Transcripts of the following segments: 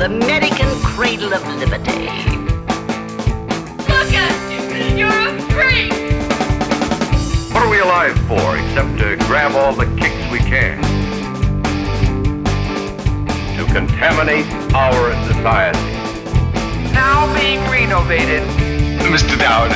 the American cradle of liberty. Look at you! You're a freak! What are we alive for except to grab all the kicks we can? To contaminate our society. Now being renovated. Mr. Dowd.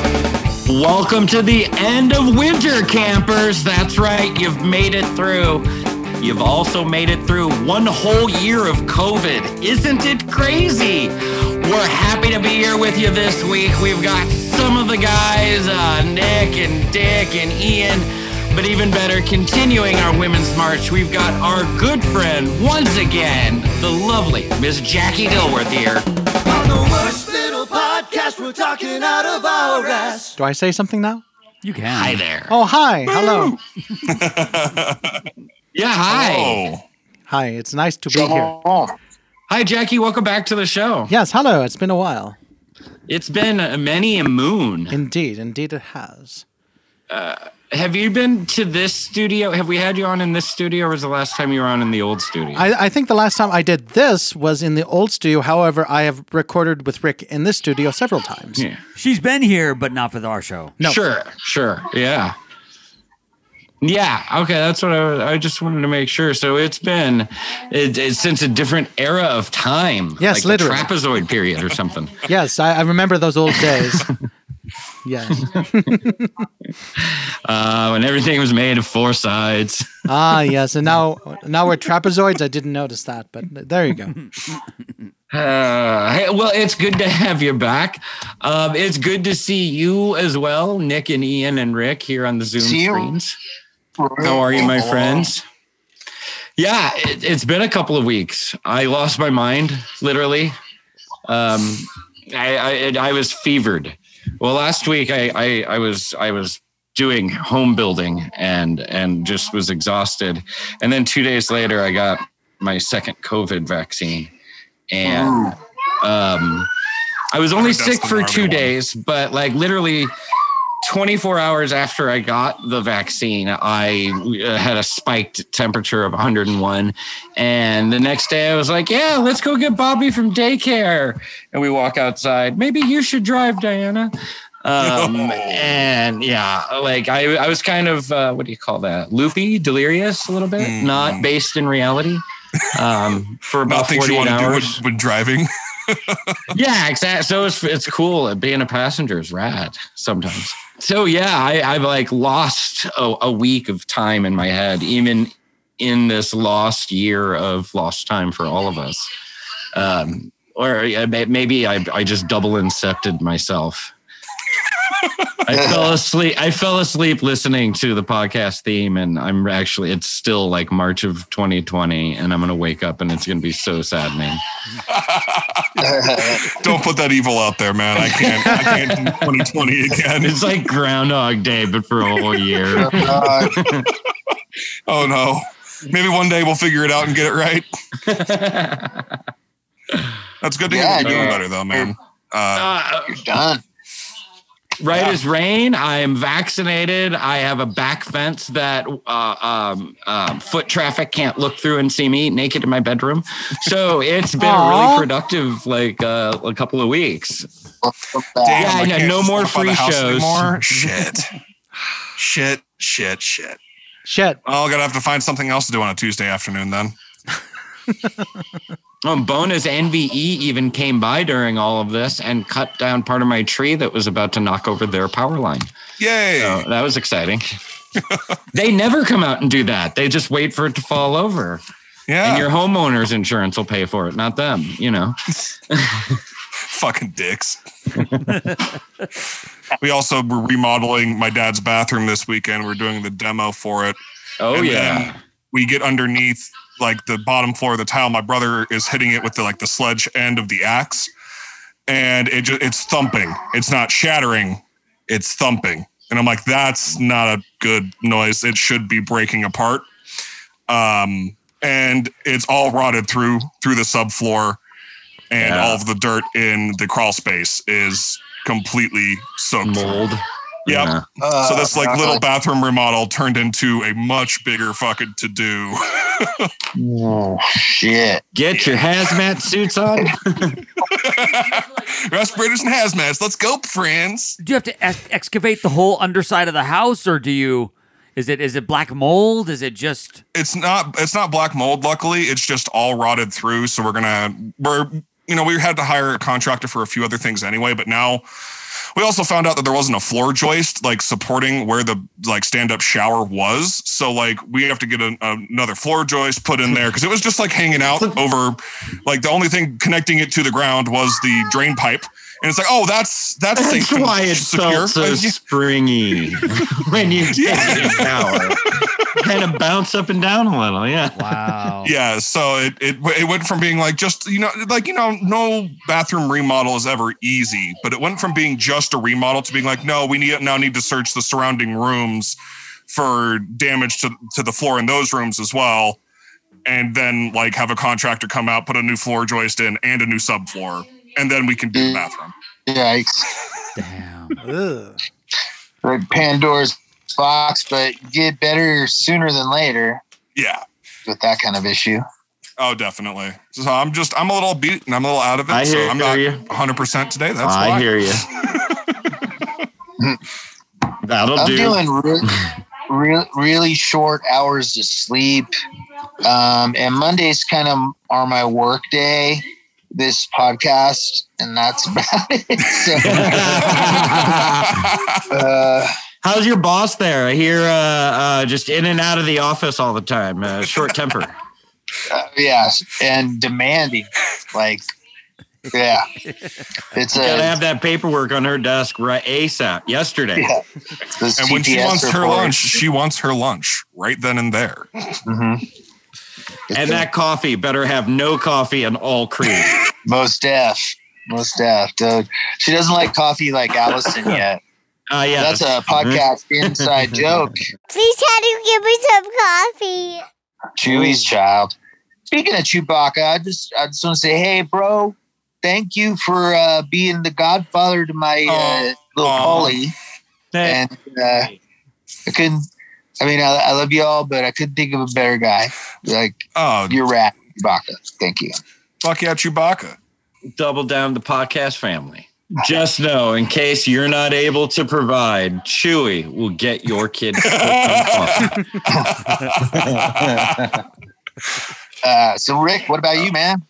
Welcome to the end of winter, campers. That's right, you've made it through. You've also made it through one whole year of COVID. Isn't it crazy? We're happy to be here with you this week. We've got some of the guys, uh, Nick and Dick and Ian, but even better, continuing our Women's March, we've got our good friend, once again, the lovely Miss Jackie Dilworth here. On the worst little podcast, we're talking out of our ass. Do I say something now? You can. Hi there. Oh, hi. Hello. Yeah, hi. Oh, Hi. It's nice to be here. Hi, Jackie. Welcome back to the show. Yes, hello. It's been a while. It's been many a moon. Indeed. Indeed, it has. Uh, have you been to this studio? Have we had you on in this studio, or was the last time you were on in the old studio? I, I think the last time I did this was in the old studio. However, I have recorded with Rick in this studio several times. yeah. She's been here, but not for our show. No. Sure, sure. Yeah. Yeah. Okay. That's what I, I just wanted to make sure. So it's been it, it's since a different era of time. Yes, like literally. The trapezoid period or something. Yes, I, I remember those old days. yes. Uh, when everything was made of four sides. Ah, yes. And now, now we're trapezoids. I didn't notice that, but there you go. Uh, hey, well, it's good to have you back. Um, it's good to see you as well, Nick and Ian and Rick here on the Zoom See you. How are you, my friends? Yeah, it, it's been a couple of weeks. I lost my mind, literally. Um, I, I I was fevered. Well, last week I, I I was I was doing home building and and just was exhausted. And then two days later, I got my second COVID vaccine, and um, I was only sick for two days, but like literally 24 hours after I got the vaccine, I uh, had a spiked temperature of 101. And the next day I was like, yeah, let's go get Bobby from daycare. And we walk outside. Maybe you should drive, Diana. Um, and yeah, like I, I was kind of, uh, what do you call that? Loopy, delirious a little bit, Mm. not based in reality. Um, for about about things you 48 want to do hours. when, when driving. Yeah, exactly. So it's it's cool. Being a passenger is rad sometimes. So yeah, I, I've like lost a, a week of time in my head, even in this lost year of lost time for all of us. Um, or maybe I, I just double incepted myself. I fell asleep. I fell asleep listening to the podcast theme, and I'm actually. It's still like March of 2020, and I'm gonna wake up, and it's gonna be so saddening. Don't put that evil out there, man. I can't. I can't do 2020 again. It's like Groundhog Day, but for a whole year. Oh no. Maybe one day we'll figure it out and get it right. That's good to hear Yeah, that you're doing better, though, man. Uh, Uh, You're done. Right as rain. I am vaccinated. I have a back fence that uh, um, um, foot traffic can't look through and see me naked in my bedroom. So it's been a really productive, like uh, a couple of weeks. damn, Yeah, I I know, no more walk by the free shows. Anymore. Shit. shit. Shit. Shit. Shit. Well, gonna have to find something else to do on a Tuesday afternoon then. Um, bonus NVE even came by during all of this and cut down part of my tree that was about to knock over their power line. Yay. So that was exciting. they never come out and do that. They just wait for it to fall over. yeah. And your homeowner's insurance will pay for it, not them, you know. fucking dicks. we also were remodeling my dad's bathroom this weekend. We're doing the demo for it. Oh And yeah. we get underneath like the bottom floor of the tile. My brother is hitting it with the like the sledge end of the axe, and it just it's thumping. It's not shattering. It's thumping. And I'm like, that's not a good noise. It should be breaking apart. Um, and it's all rotted through through the subfloor, and Yeah. all of the dirt in the crawl space is completely soaked. Mold. Yep. Yeah. Uh, so this like uh, little bathroom remodel turned into a much bigger fucking to do. Oh shit! Get your hazmat suits on. Respirators and hazmats. Let's go, friends. Do you have to ex- excavate the whole underside of the house, or do you? Is it is it black mold? Is it just? It's not it's not black mold, luckily. It's just all rotted through. So we're gonna we're you know, we had to hire a contractor for a few other things anyway, but now we also found out that there wasn't a floor joist like supporting where the like stand-up shower was. So like we have to get a, another floor joist put in there because it was just like hanging out over like the only thing connecting it to the ground was the drain pipe. And it's like, oh, that's that's, That's safe and why it secure. felt so yeah. springy when you get a shower. kind of bounce up and down a little. Yeah. Wow. Yeah, so it, it it went from being like just you know like you know no bathroom remodel is ever easy, but it went from being just a remodel to being like no, we need now need to search the surrounding rooms for damage to to the floor in those rooms as well, and then like have a contractor come out, put a new floor joist in and a new subfloor, and then we can do the bathroom. Yikes! Damn. Ugh. Like Pandora's box, but get better sooner than later Yeah. with that kind of issue. Oh, definitely. So I'm just I'm a little beat and I'm a little out of it. I so hear I'm not you. 100 percent today. That's I why. hear you. That'll I'm do. doing re- re- really short hours of sleep. Um, and Mondays kind of are my work day, this podcast, and that's about it. So, uh, How's your boss there? I hear uh, uh, just in and out of the office all the time. Uh, short temper. uh, yeah, and demanding. Like, yeah. It's Gotta a. have that paperwork on her desk right ASAP. Yesterday. Yeah. This And when she GPS wants her lunch, she wants her lunch right then and there. Mhm. And that coffee better have no coffee and all cream. Most deaf. Most deaf. Dude. She doesn't like coffee like Allison yet. Uh, yeah. That's a podcast inside joke. Please, can you give me some coffee? Chewie's child. Speaking of Chewbacca, I just I just want to say, hey, bro, thank you for uh, being the godfather to my uh, little Aw. Polly. And uh, I couldn't. I mean, I, I love you all, but I couldn't think of a better guy. Like Oh, you're rat, Chewbacca. Thank you. fuck yeah, Chewbacca. double down the podcast family. Just know, in case you're not able to provide, Chewy will get your kid. Uh, so, Rick, what about you, man?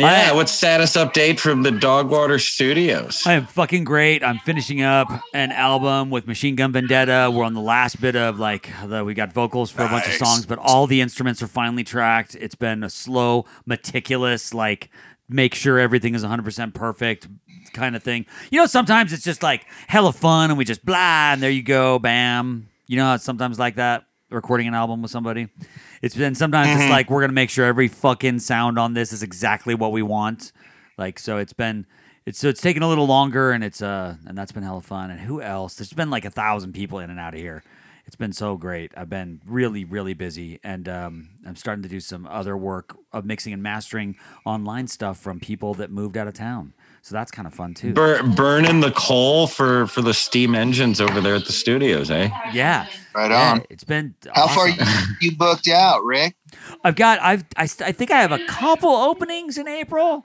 Yeah, what's status update from the Dogwater Studios? I am fucking great. I'm finishing up an album with Machine Gun Vendetta. We're on the last bit of like the, we got vocals for a bunch of songs, but all the instruments are finally tracked. It's been a slow, meticulous, like make sure everything is 100% perfect kind of thing. You know, sometimes it's just like hella fun and we just blah and there you go, bam. You know how it's sometimes like that recording an album with somebody. It's been sometimes it's like we're gonna make sure every fucking sound on this is exactly what we want. Like so, it's been it's so it's taken a little longer, and it's uh and that's been hella fun. And who else? There's been like a thousand people in and out of here. It's been so great. I've been really really busy, and um, I'm starting to do some other work of mixing and mastering online stuff from people that moved out of town. So that's kind of fun too. Bur- burning the coal for for the steam engines over there at the studios, eh? yeah, Right yeah, on. it's been How far you, you booked out, Rick? I've got I've I, st- I think I have a couple openings in April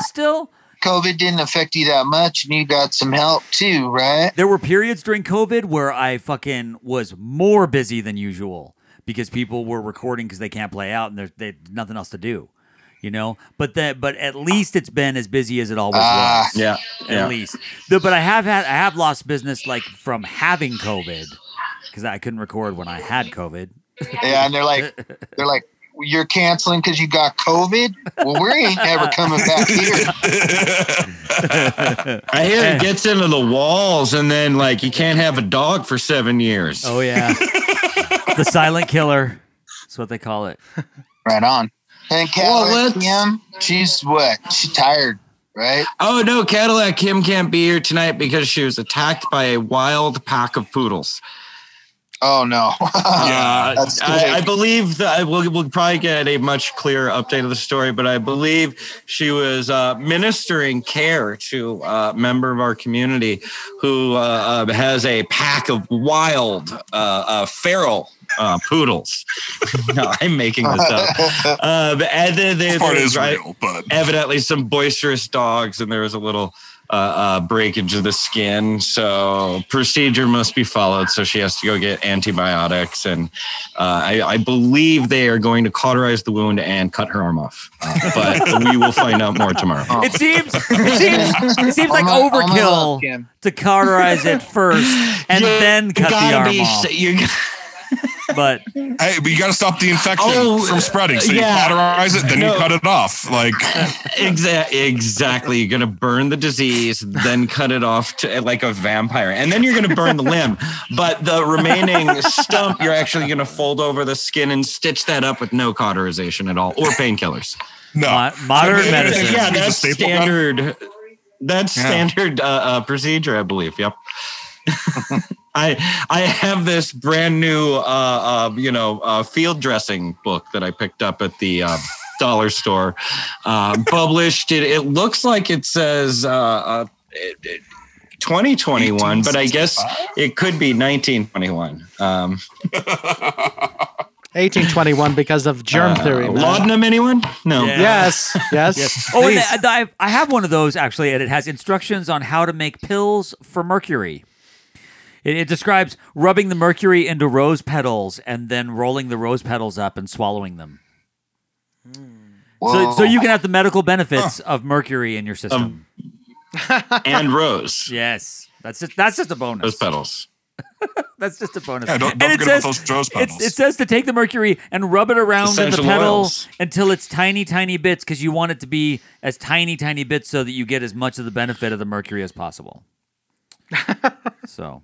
still. COVID didn't affect you that much, and you got some help too, right? There were periods during COVID where I fucking was more busy than usual because people were recording because they can't play out and there's they, nothing else to do, you know. But that, but at least it's been as busy as it always Ah. was. Yeah, at yeah. least. The- but I have had I have lost business like from having COVID because I couldn't record when I had COVID. Yeah, and they're like, they're like, you're canceling because you got COVID. Well, we ain't ever coming back here. I hear it gets into the walls, and then like you can't have a dog for seven years. Oh yeah, the silent killer. That's what they call it. Right on. And Cadillac let's- Kim, she's what? She's tired, right? Oh no, Cadillac Kim can't be here tonight because she was attacked by a wild pack of poodles. Oh no. Uh, That's I, I believe that we'll, we'll probably get a much clearer update of the story, but I believe she was uh, ministering care to a member of our community who uh, uh, has a pack of wild, uh, uh, feral uh, poodles. no, I'm making this up. Uh, and then they, This part there is was, right, real, but evidently some boisterous dogs, and there was a little uh, uh, breakage of the skin. So procedure must be followed. So she has to go get antibiotics, and uh, I, I believe they are going to cauterize the wound and cut her arm off. Uh, but we will find out more tomorrow. It seems it seems it seems like my- overkill to cauterize it first and You then cut the gotta arm be off. S- you- But hey, but you got to stop the infection Oh, from spreading. So yeah. you cauterize it, then No. you cut it off. Like exactly, exactly. You're going to burn the disease, then cut it off to like a vampire. And then you're going to burn the limb. But the remaining stump, you're actually going to fold over the skin and stitch that up with no cauterization at all or painkillers. no Mo- modern Yeah, medicine. Yeah, that's staple gun. standard. That's Yeah. standard uh, uh, procedure, I believe. Yep. I I have this brand new uh, uh, you know uh, field dressing book that I picked up at the uh, dollar store. Uh, published it. It looks like it says. Uh, uh, it, it, 2021, but I guess it could be 1921. Um, 1821 because of germ uh, theory. man. Laudanum, anyone? No. Yeah. Yes, yes. oh, and I, I have one of those actually, and it has instructions on how to make pills for mercury. It, it describes rubbing the mercury into rose petals and then rolling the rose petals up and swallowing them. So, so you can have the medical benefits of mercury in your system. Um, and rose. yes, that's just that's just a bonus. Rose petals. That's just a bonus. Yeah, don't- And don't it forget about says- those rose it's- petals. It says to take the mercury and rub it around in the Essential petal oils. until it's tiny, tiny bits because you want it to be as tiny, tiny bits so that you get as much of the benefit of the mercury as possible. so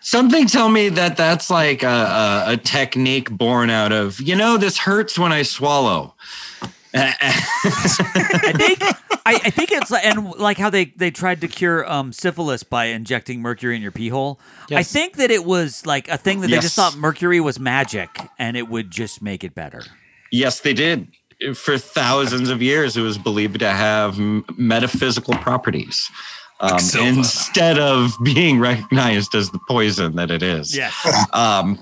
Something tell me that that's like a, a, a technique born out of, you know, this hurts when I swallow. I think I, I think it's like and like how they they tried to cure um, syphilis by injecting mercury in your pee hole. I think that it was like a thing that they just thought mercury was magic and it would just make it better. yes, they did. For thousands of years, it was believed to have metaphysical properties um, instead of being recognized as the poison that it is. Yes. Um,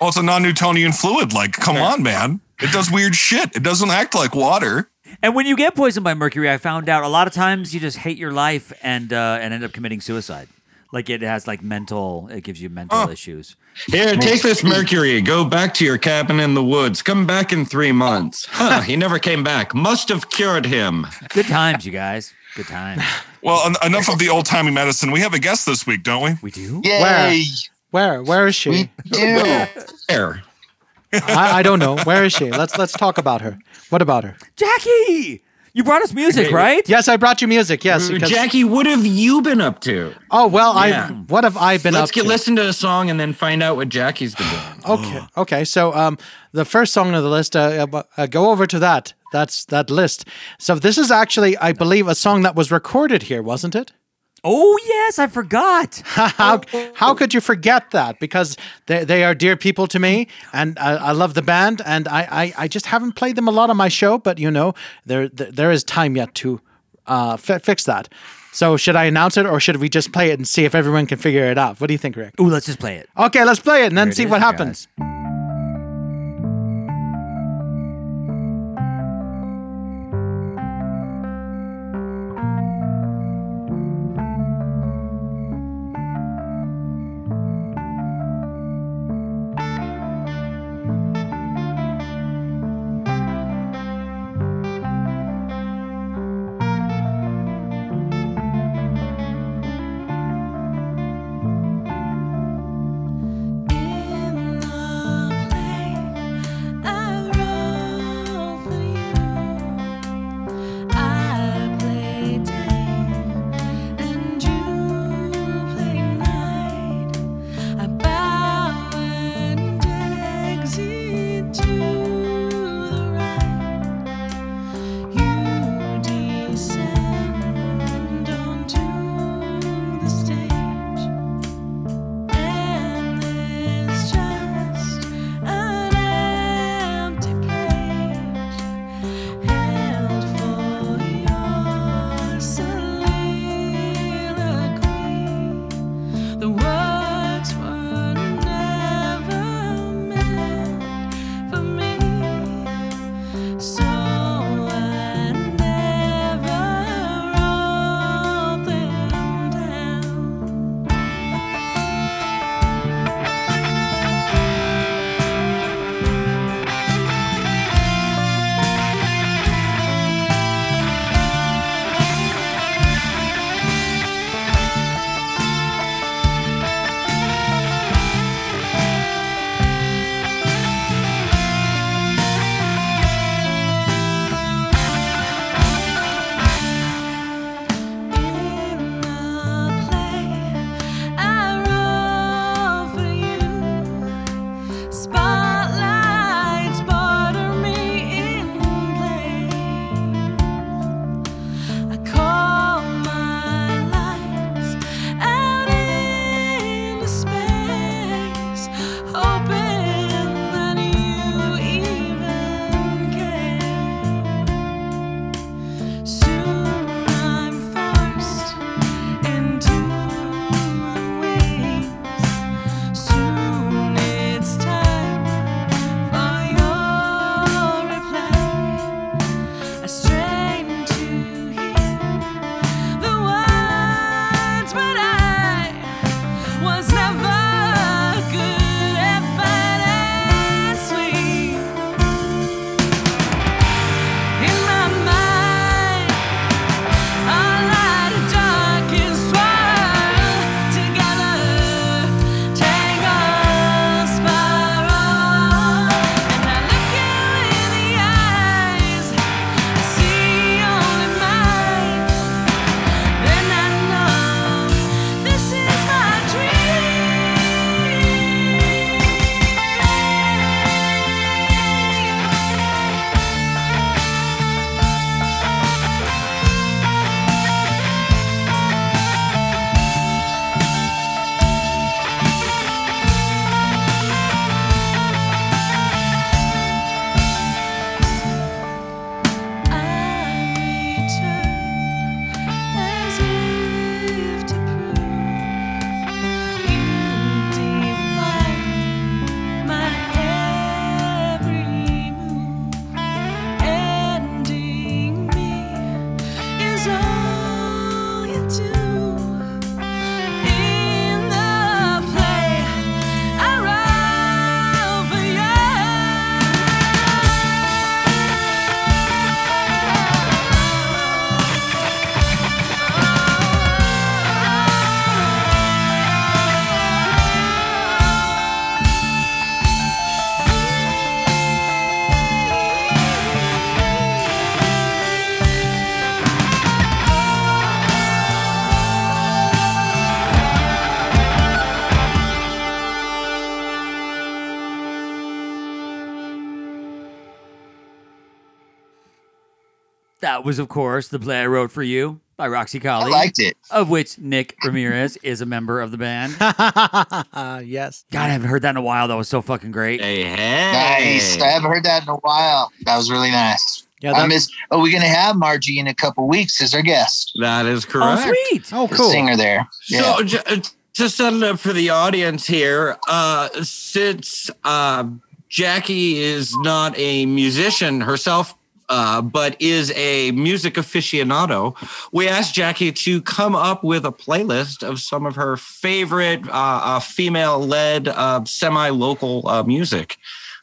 well, it's a non-Newtonian fluid. Like, come on, man. It does weird shit. It doesn't act like water. And when you get poisoned by mercury, I found out a lot of times you just hate your life and uh, and end up committing suicide. Like it has like mental, it gives you mental issues. Here, take this mercury. Go back to your cabin in the woods. Come back in three months. Huh, he never came back. Must have cured him. Good times, you guys. Good times. Well, en- enough of the old-timey medicine. We have a guest this week, don't we? We do. Yay! Where? Where is she? We do. There. I, I don't know. Where is she? Let's let's talk about her. What about her? Jackie, you brought us music, right? Yes, I brought you music. Yes, because, Jackie, what have you been up to? Oh well, Yeah. I. What have I been up to? Let's up get to? listen to a song and then find out what Jackie's been doing. Okay. Okay. So um, the first song on the list, uh, uh, uh, go over to that. That's that list. So this is actually, I believe, a song that was recorded here, wasn't it? Oh yes, I forgot. how how could you forget that? Because they, they are dear people to me, and I, I love the band, and I, I, I just haven't played them a lot on my show. But you know, there there, is time yet to uh, fi- fix that. So should I announce it, or should we just play it and see if everyone can figure it out? What do you think, Rick? Ooh, let's just play it. Okay, let's play it and then Here see is, what happens. In That was, of course, the play I wrote for you by Roxy Colley. I liked it. Of which Nick Ramirez is a member of the band. yes. God, I haven't heard that in a while. That was so fucking great. Hey, Nice. I haven't heard that in a while. That was really nice. Yeah, I miss. Oh, we're gonna have Margie in a couple weeks as our guest. That is correct. Oh, correct. sweet. Oh, The cool. singer there. Yeah. So j- uh, to set it up for the audience here, uh, since uh, Jackie is not a musician herself, uh, but is a music aficionado, we asked Jackie to come up with a playlist of some of her favorite uh, uh, female-led uh, semi-local uh, music.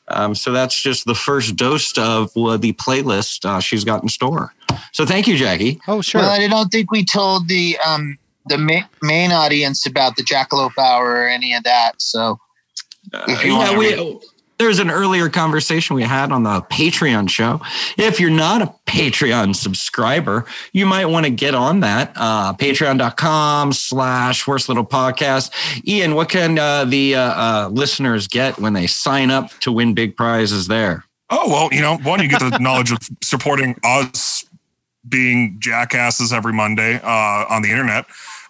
Um, so that's just the first dose of uh, the playlist uh, she's got in store. So thank you, Jackie. Oh, sure. Well, I don't think we told the um the ma- main audience about the Jackalope Hour or any of that. So if you Uh, yeah, to we there's an earlier conversation we had on the Patreon show. If you're not a Patreon subscriber, you might want to get on that. Uh, Patreon.com slash worst little podcast. Ian, what can uh, the uh, uh, listeners get when they sign up to win big prizes there? Oh well, you know, one you get the knowledge of supporting us being jackasses every Monday uh, on the internet,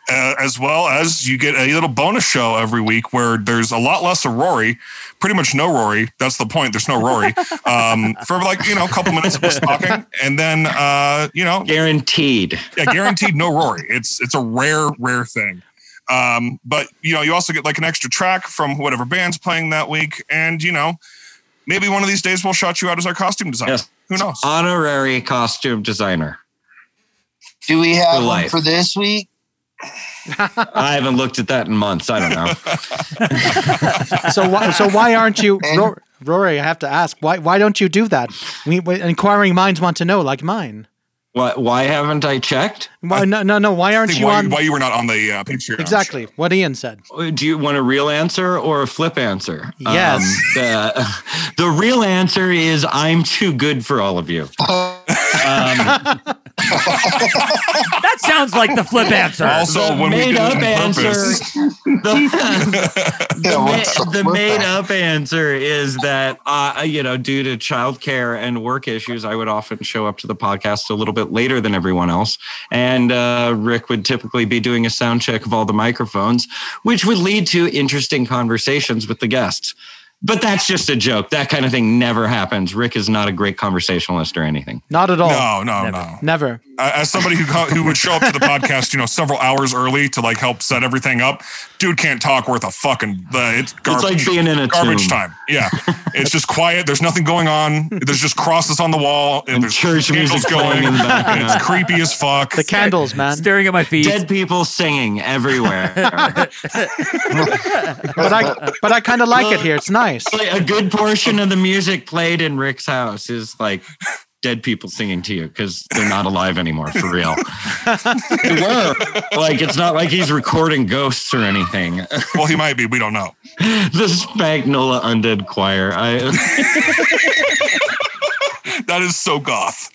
uh, as well as you get a little bonus show every week where there's a lot less of Rory, pretty much no Rory. That's the point. There's no Rory um, for like you know a couple minutes of us talking, and then uh, you know Guaranteed. yeah, guaranteed no Rory. It's it's a rare rare thing. Um, but you know, you also get like an extra track from whatever band's playing that week, and you know, maybe one of these days we'll shout you out as our costume designer. Yes. Who knows? Honorary costume designer. do we have For one for this week? I haven't looked at that in months. I don't know. so why, so why aren't you, Rory? I have to ask, why why don't you do that? We, we inquiring minds want to know, like mine. why, why haven't I checked? Why no no no? Why aren't you why, on? why you were not on the uh, Patreon. exactly what Ian said. Do you want a real answer or a flip answer? Yes. Um, the, the real answer is I'm too good for all of you. Um, That sounds like the flip answer. Also, the when we made did up answer, purpose, the, Yeah, the, ma- the the made up answer is that uh, you know due to childcare and work issues, I would often show up to the podcast a little bit later than everyone else, and uh, Rick would typically be doing a sound check of all the microphones, which would lead to interesting conversations with the guests. But that's just a joke. That kind of thing never happens. Rick is not a great conversationalist or anything. Not at all. no, no, Never. no. Never. Uh, As somebody who who would show up to the podcast, you know, several hours early to like help set everything up, dude can't talk worth a fucking. The, it's garbage. It's like being in a garbage tomb. time. Yeah, it's just quiet. There's nothing going on. There's just crosses on the wall, and, And there's church candles music going. in the and it's creepy as fuck. The candles, man. Staring at my feet. Dead people singing everywhere. But I but I kind of like it here. It's nice. Like, a good portion of the music played in Rick's house is like dead people singing to you because they're not alive anymore for real. they were. Like it's not like he's recording ghosts or anything. well, he might be. We don't know. the Spagnola Undead Choir. I That is so goth.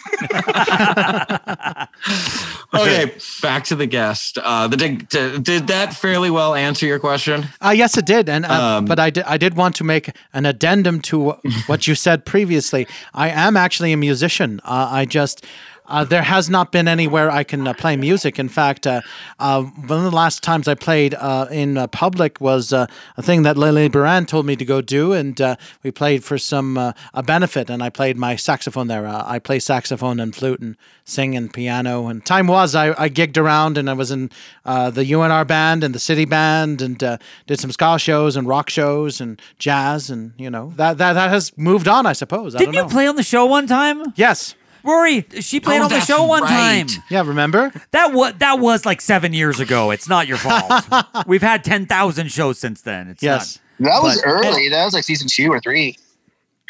okay. Back to the guest. Uh, the did, did that fairly well answer your question? Uh, yes, it did, and uh, Um, but I did. I did want to make an addendum to what you said previously. I am actually a musician. Uh, I just. Uh, there has not been anywhere I can uh, play music. In fact, uh, uh, one of the last times I played uh, in uh, public was uh, a thing that Lily Baran told me to go do, and uh, we played for some uh, a benefit, and I played my saxophone there. Uh, I play saxophone and flute and sing and piano. And time was I, I gigged around, and I was in uh, the UNR band and the city band, and uh, did some ska shows and rock shows and jazz, and you know that that, that has moved on, I suppose. I Didn't don't you play on the show one time? Yes. Rory, she played Oh, on the that's show one right. time. Yeah. Remember? That was that was like seven years ago. It's not your fault. We've had ten thousand shows since then. It's Yes. That was But- early. That was like season two or three.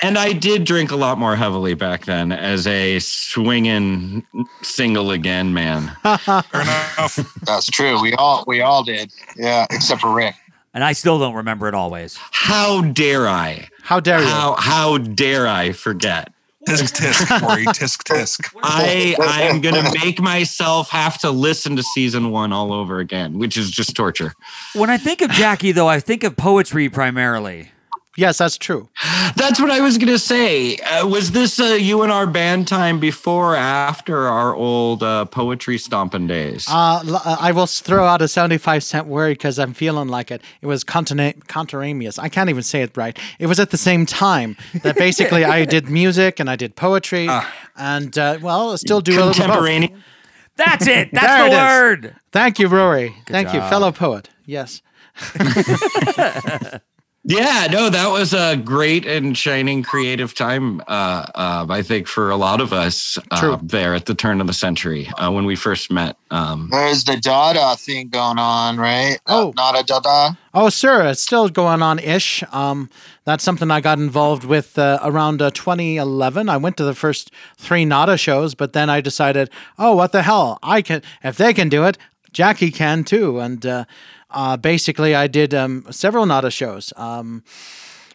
And I did drink a lot more heavily back then as a swinging single again man. Fair enough. That's true. We all we all did. Yeah, except for Rick. not. And I still don't remember it always. How dare I? How dare you? How how dare I forget? Tisk tisk, Corey. Tisk tisk. I I am gonna make myself have to listen to season one all over again, which is just torture. When I think of Jackie, though, I think of poetry primarily. Yes, that's true. That's what I was going to say. Uh, was this uh, UNR band time before or after our old uh, poetry stomping days? Uh, uh, I will throw out a 75 cent word because I'm feeling like it. It was contemporaneous. I can't even say it right. It was at the same time that basically I did music and I did poetry and, uh, well, I still do a little bit of both. Contemporaneous. That's it. That's the it is. word. Thank you, Rory. Thank you, fellow poet. Yes. Yeah, no, that was a great and shining creative time. Uh, uh, I think for a lot of us uh, True. there at the turn of the century uh, when we first met. Um, There's the Dada thing going on, right? Oh. Uh, Nada Dada. Oh, sir, it's still going on ish. Um, that's something I got involved with uh, around uh, 2011. I went to the first three Nada shows, but then I decided, oh, what the hell? I can, if they can do it, Jackie can too. And uh, uh, basically, I did um, several Nada shows. Um,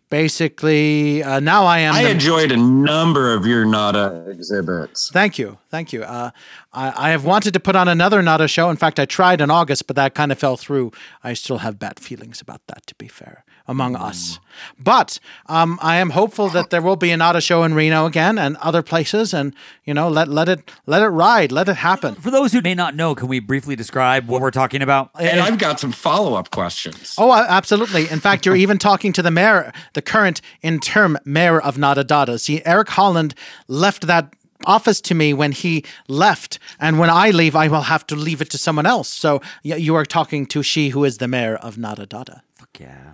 basically, uh, now I am. I the- enjoyed a number of your Nada exhibits. Thank you, thank you. Uh, I, I have wanted to put on another Nada show. In fact, I tried in August, but that kind of fell through. I still have bad feelings about that, to be fair, among us. But um, I am hopeful that there will be a Nada show in Reno again and other places, and you know, let let it let it ride, let it happen. For those who may not know, can we briefly describe what we're talking about? And I've got some follow up questions. Oh, absolutely. In fact, you're even talking to the mayor, the current interim mayor of Nada Dada. See, Eric Holland left that office to me when he left, and when I leave, I will have to leave it to someone else. So you are talking to she who is the mayor of Nada Dada. Fuck yeah.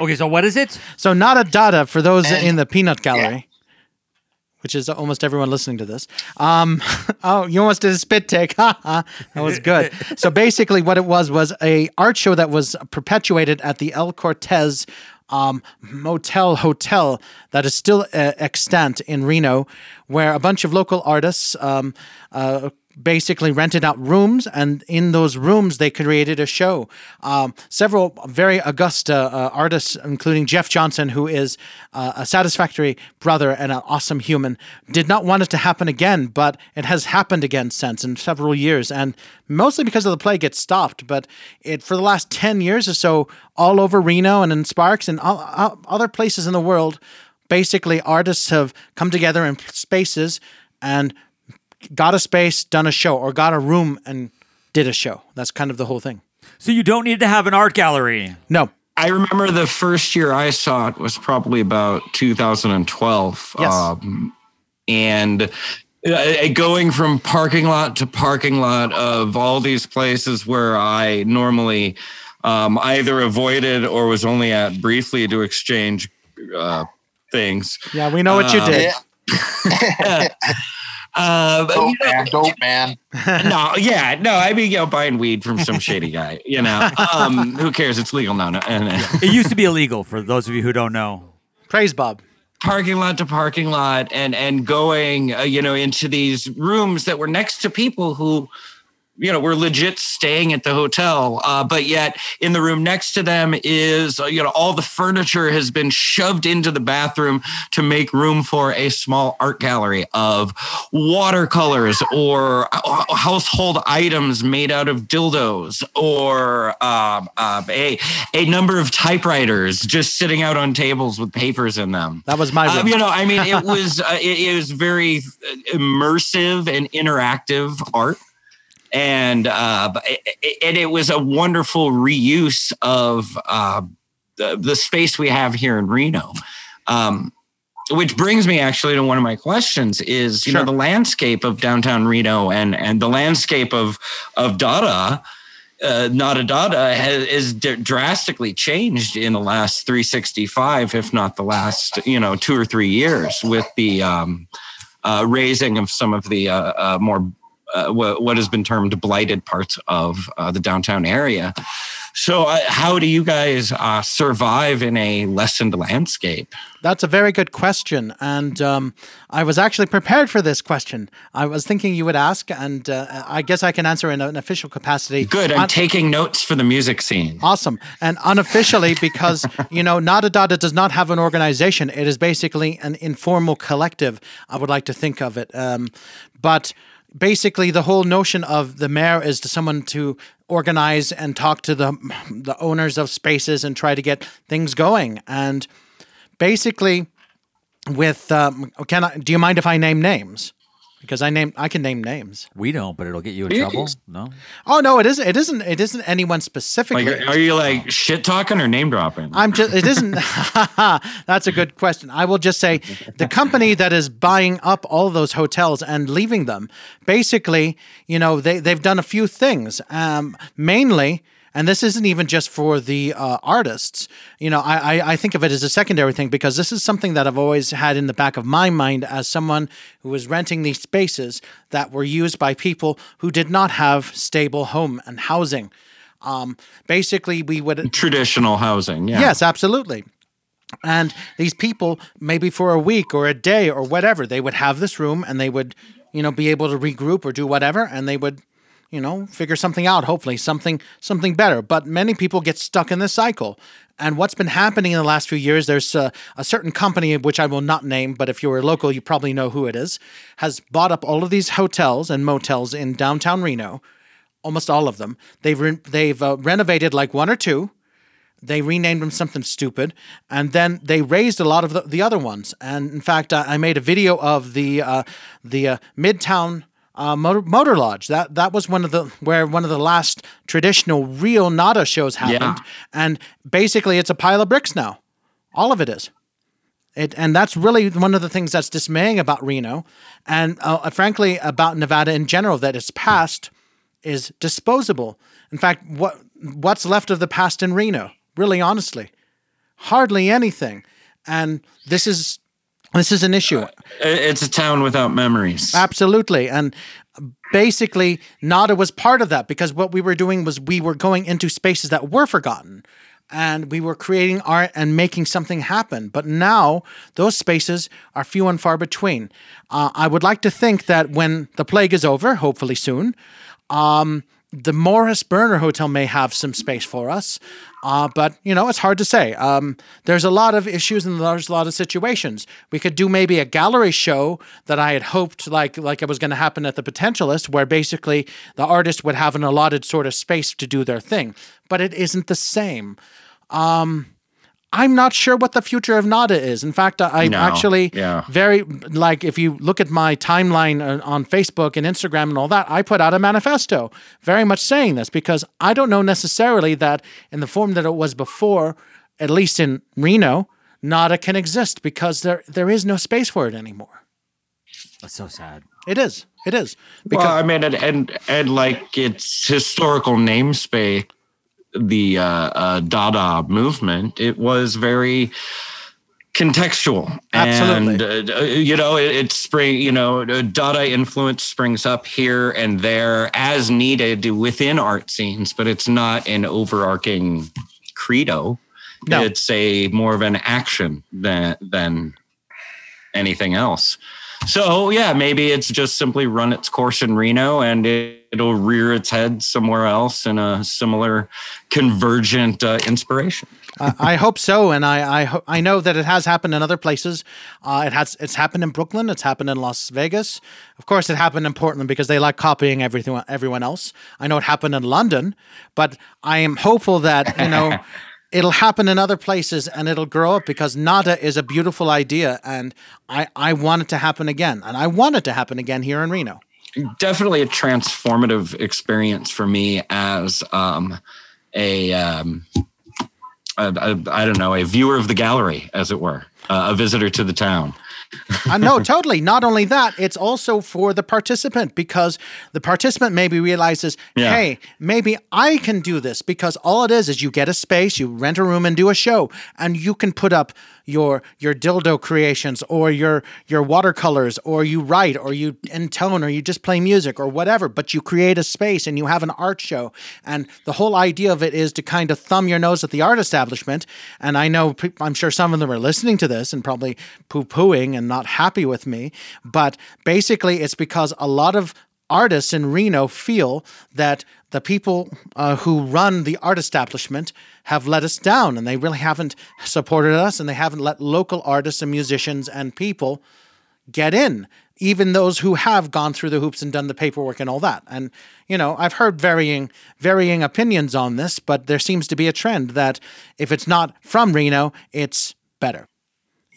Yeah. Okay, so what is it? So Nada Dada, for those And- in the peanut gallery. Which is almost everyone listening to this. Um, oh, you almost did a spit take. that was good. so basically, what it was was a art show that was perpetuated at the El Cortez um, Motel Hotel that is still uh, extant in Reno, where a bunch of local artists um, uh, basically rented out rooms, and in those rooms they created a show. Um, several very august uh, uh, artists, including Jeff Johnson, who is uh, a satisfactory brother and an awesome human, did not want it to happen again, but it has happened again since in several years, and mostly because of the plague, it stopped. But it for the last ten years or so, all over Reno and in Sparks and all, all- other places in the world, basically artists have come together in spaces and got a space, done a show, or got a room and did a show. That's kind of the whole thing. So you don't need to have an art gallery. No. I remember the first year I saw it was probably about 2012. Yes. Um, and uh, going from parking lot to parking lot of all these places where I normally um, either avoided or was only at briefly to exchange uh, things. Yeah, we know what you Uh, did. Uh, but, Dope you know, man, dope man. no, yeah, no. I mean, you know, buying weed from some shady guy. You know, um, who cares? It's legal now. no, And uh, It used to be illegal for those of you who don't know. Praise Bob. parking lot to parking lot, and and going, uh, you know, into these rooms that were next to people who, you know, we're legit staying at the hotel, uh, but yet in the room next to them is, uh, you know, all the furniture has been shoved into the bathroom to make room for a small art gallery of watercolors or uh, household items made out of dildos or um, um, a a number of typewriters just sitting out on tables with papers in them. That was my Um, you know, I mean, it was uh, it, it was very uh, immersive and interactive art, and uh, and it was a wonderful reuse of uh, the, the space we have here in Reno. Um, which brings me actually to one of my questions is you know the landscape of downtown Reno and and the landscape of of Dada uh, Nada Dada has is d- drastically changed in the last 365, if not the last, you know, two or three years with the um, uh, razing of some of the uh, uh, more uh, what, what has been termed blighted parts of uh, the downtown area. So, uh, how do you guys uh, survive in a lessened landscape? That's a very good question. And um, I was actually prepared for this question. I was thinking you would ask, and uh, I guess I can answer in an official capacity. Good. I'm Un- taking notes for the music scene. Awesome. And unofficially, because, you know, Nada Dada does not have an organization. It is basically an informal collective, I would like to think of it. Um, but basically the whole notion of the mayor is to someone to organize and talk to the the owners of spaces and try to get things going. And basically with um, can I, do you mind if I name names because I name I can name names. We don't, but it'll get you in Yes. trouble. No. Oh no, it isn't. It isn't. It isn't anyone specifically. Like, are you like shit talking or name dropping? I'm just. It isn't. That's a good question. I will just say the company that is buying up all those hotels and leaving them, basically, you know, they they've done a few things. Um, mainly. And this isn't even just for the uh, artists. You know, I, I, I think of it as a secondary thing because this is something that I've always had in the back of my mind as someone who was renting these spaces that were used by people who did not have stable home and housing. Um, basically, we would Traditional housing. Yeah. Yes, absolutely. And these people, maybe for a week or a day or whatever, they would have this room and they would, you know, be able to regroup or do whatever, and they would, you know, figure something out. Hopefully, something something better. But many people get stuck in this cycle. And what's been happening in the last few years, there's a, a certain company, which I will not name, but if you're local, you probably know who it is, has bought up all of these hotels and motels in downtown Reno, almost all of them. They've re- they've uh, renovated like one or two, they renamed them something stupid, and then they razed a lot of the, the other ones. And in fact, I, I made a video of the uh, the uh, Midtown uh, motor, motor Lodge. That that was one of the where one of the last traditional real Nada shows happened. And basically, it's a pile of bricks now. All of it is. It, and that's really one of the things that's dismaying about Reno, and uh, frankly about Nevada in general. That its past is disposable. In fact, what what's left of the past in Reno? Really, honestly, hardly anything. And this is this is an issue. It's a town without memories. Absolutely. And basically, Nada was part of that because what we were doing was we were going into spaces that were forgotten and we were creating art and making something happen. But now those spaces are few and far between. Uh, I would like to think that when the plague is over, hopefully soon, um, the Morris Burner Hotel may have some space for us, uh, but you know it's hard to say. Um, there's a lot of issues and there's a lot of situations. We could do maybe a gallery show that I had hoped, like like it was going to happen at the Potentialist, where basically the artist would have an allotted sort of space to do their thing, but it isn't the same. Um, I'm not sure what the future of Nada is. In fact, I- I'm No. actually Yeah. very like if you look at my timeline uh, on Facebook and Instagram and all that, I put out a manifesto very much saying this because I don't know necessarily that in the form that it was before, at least in Reno, Nada can exist because there there is no space for it anymore. That's so sad. It is. It is. well, I mean, and, and and like its historical namespace, the uh, uh, Dada movement, it was very contextual. Absolutely. And, uh, you know, it, it spring, you know, Dada influence springs up here and there as needed within art scenes, but it's not an overarching credo. No. It's a more of an action than than anything else. So yeah, maybe it's just simply run its course in Reno and it, it'll rear its head somewhere else in a similar convergent uh, inspiration. I I hope so, and I I, ho- I know that it has happened in other places. Uh, it has it's happened in Brooklyn. It's happened in Las Vegas. Of course, it happened in Portland because they like copying everything everyone else. I know it happened in London, but I am hopeful that you know. It'll happen in other places and it'll grow up because Nada is a beautiful idea and I, I want it to happen again. And I want it to happen again here in Reno. Definitely a transformative experience for me as um, a, um, a, a I don't know a viewer of the gallery, as it were, uh, a visitor to the town. Uh, no, totally. Not only that, it's also for the participant because the participant maybe realizes, Yeah. hey, maybe I can do this because all it is is you get a space, you rent a room and do a show, and you can put up your your dildo creations or your your watercolors or you write or you intone or you just play music or whatever but you create a space and you have an art show. And the whole idea of it is to kind of thumb your nose at the art establishment. And i know i'm sure some of them are listening to this and probably poo-pooing and not happy with me. But basically it's because a lot of artists in Reno feel that the people uh, who run the art establishment have let us down and they really haven't supported us and they haven't let local artists and musicians and people get in. even those who have gone through the hoops and done the paperwork and all that. And you know, I've heard varying varying opinions on this, but there seems to be a trend that if it's not from Reno, it's better.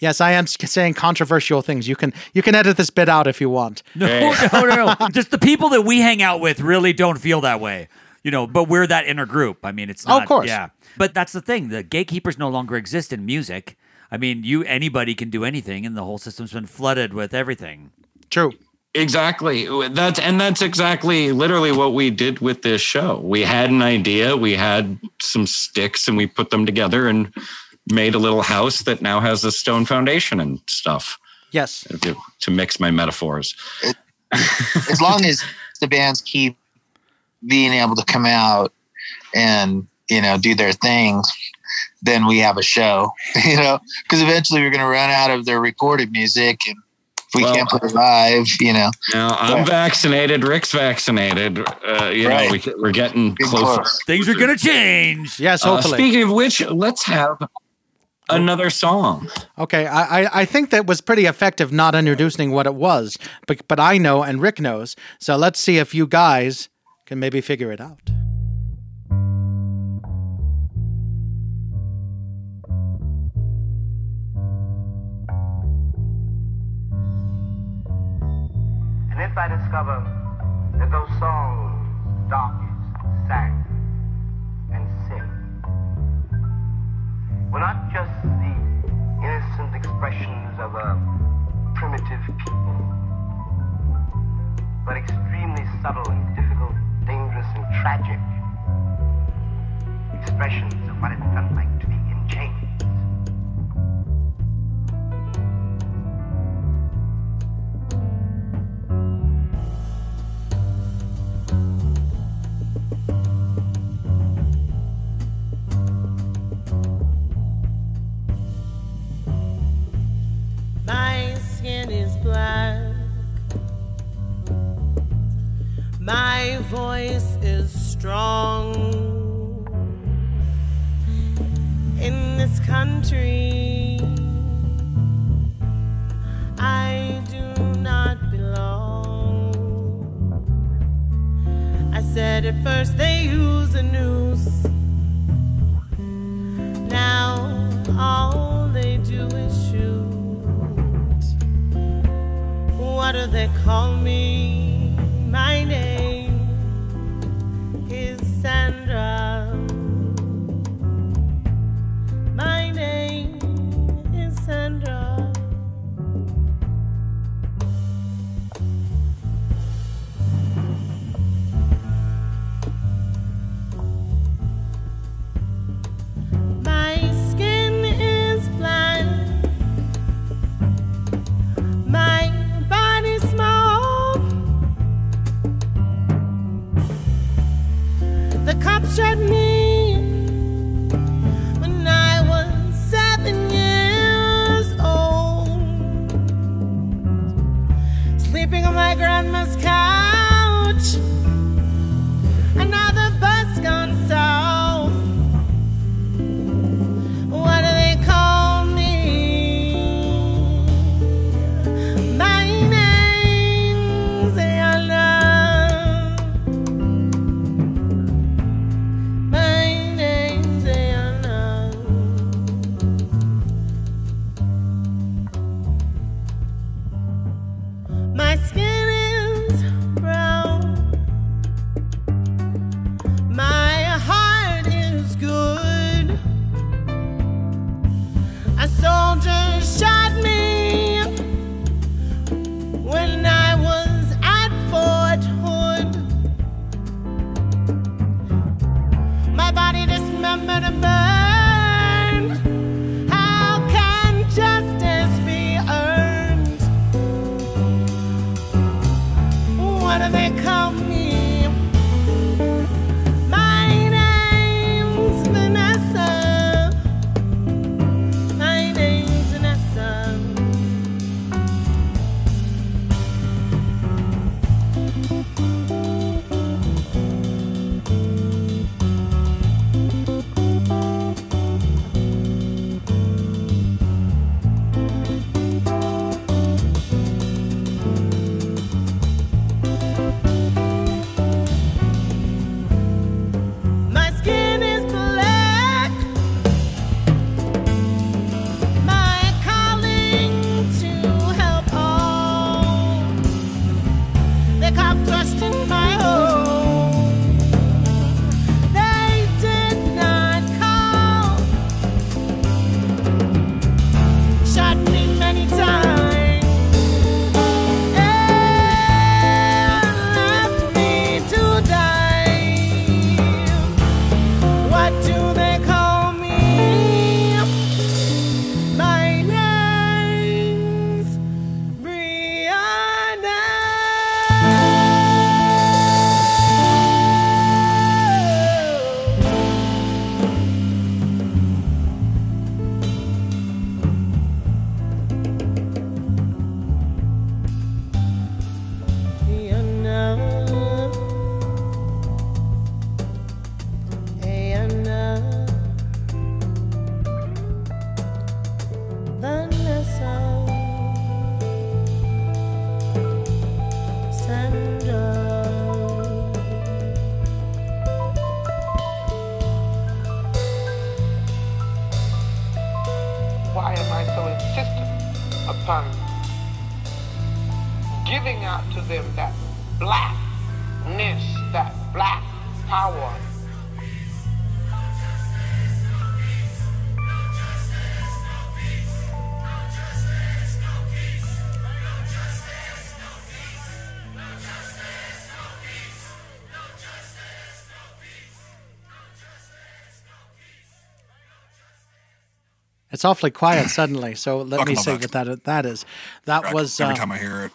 Yes, I am saying controversial things. You can you can edit this bit out if you want. No, no, no, no. Just the people that we hang out with really don't feel that way. You know, but we're that inner group. I mean, it's Oh, of not. course. Yeah. But that's the thing. The gatekeepers no longer exist in music. I mean, you anybody can do anything, and the whole system's been flooded with everything. True. Exactly. That's and that's exactly literally what we did with this show. We had an idea, we had some sticks and we put them together and made a little house that now has a stone foundation and stuff. Yes. To, to mix my metaphors. as long as the bands keep being able to come out and you know do their thing then we have a show you know because eventually we're going to run out of their recorded music and we Well, can't put it live you know Now I'm Yeah. vaccinated. Rick's vaccinated. Uh, you Right. know, we, we're getting Getting closer. Things are gonna change. Yes, Uh, hopefully. speaking of which, let's have another song. Okay, I, I, I think that was pretty effective not introducing what it was, but, but I know and Rick knows. So let's see if you guys can maybe figure it out. And if I discover that those songs darkest sang were not just the innocent expressions of a primitive people, but extremely subtle and difficult, dangerous and tragic expressions of what it felt like to be in chains. My voice is strong. In this country, I do not belong. I said at first they use a noose. Now all they do is shoot. What do they call me? My name is Sandra. My name is Sandra. It's awfully quiet suddenly. So let Talk me say that. what that that is. That was every uh, time I hear it.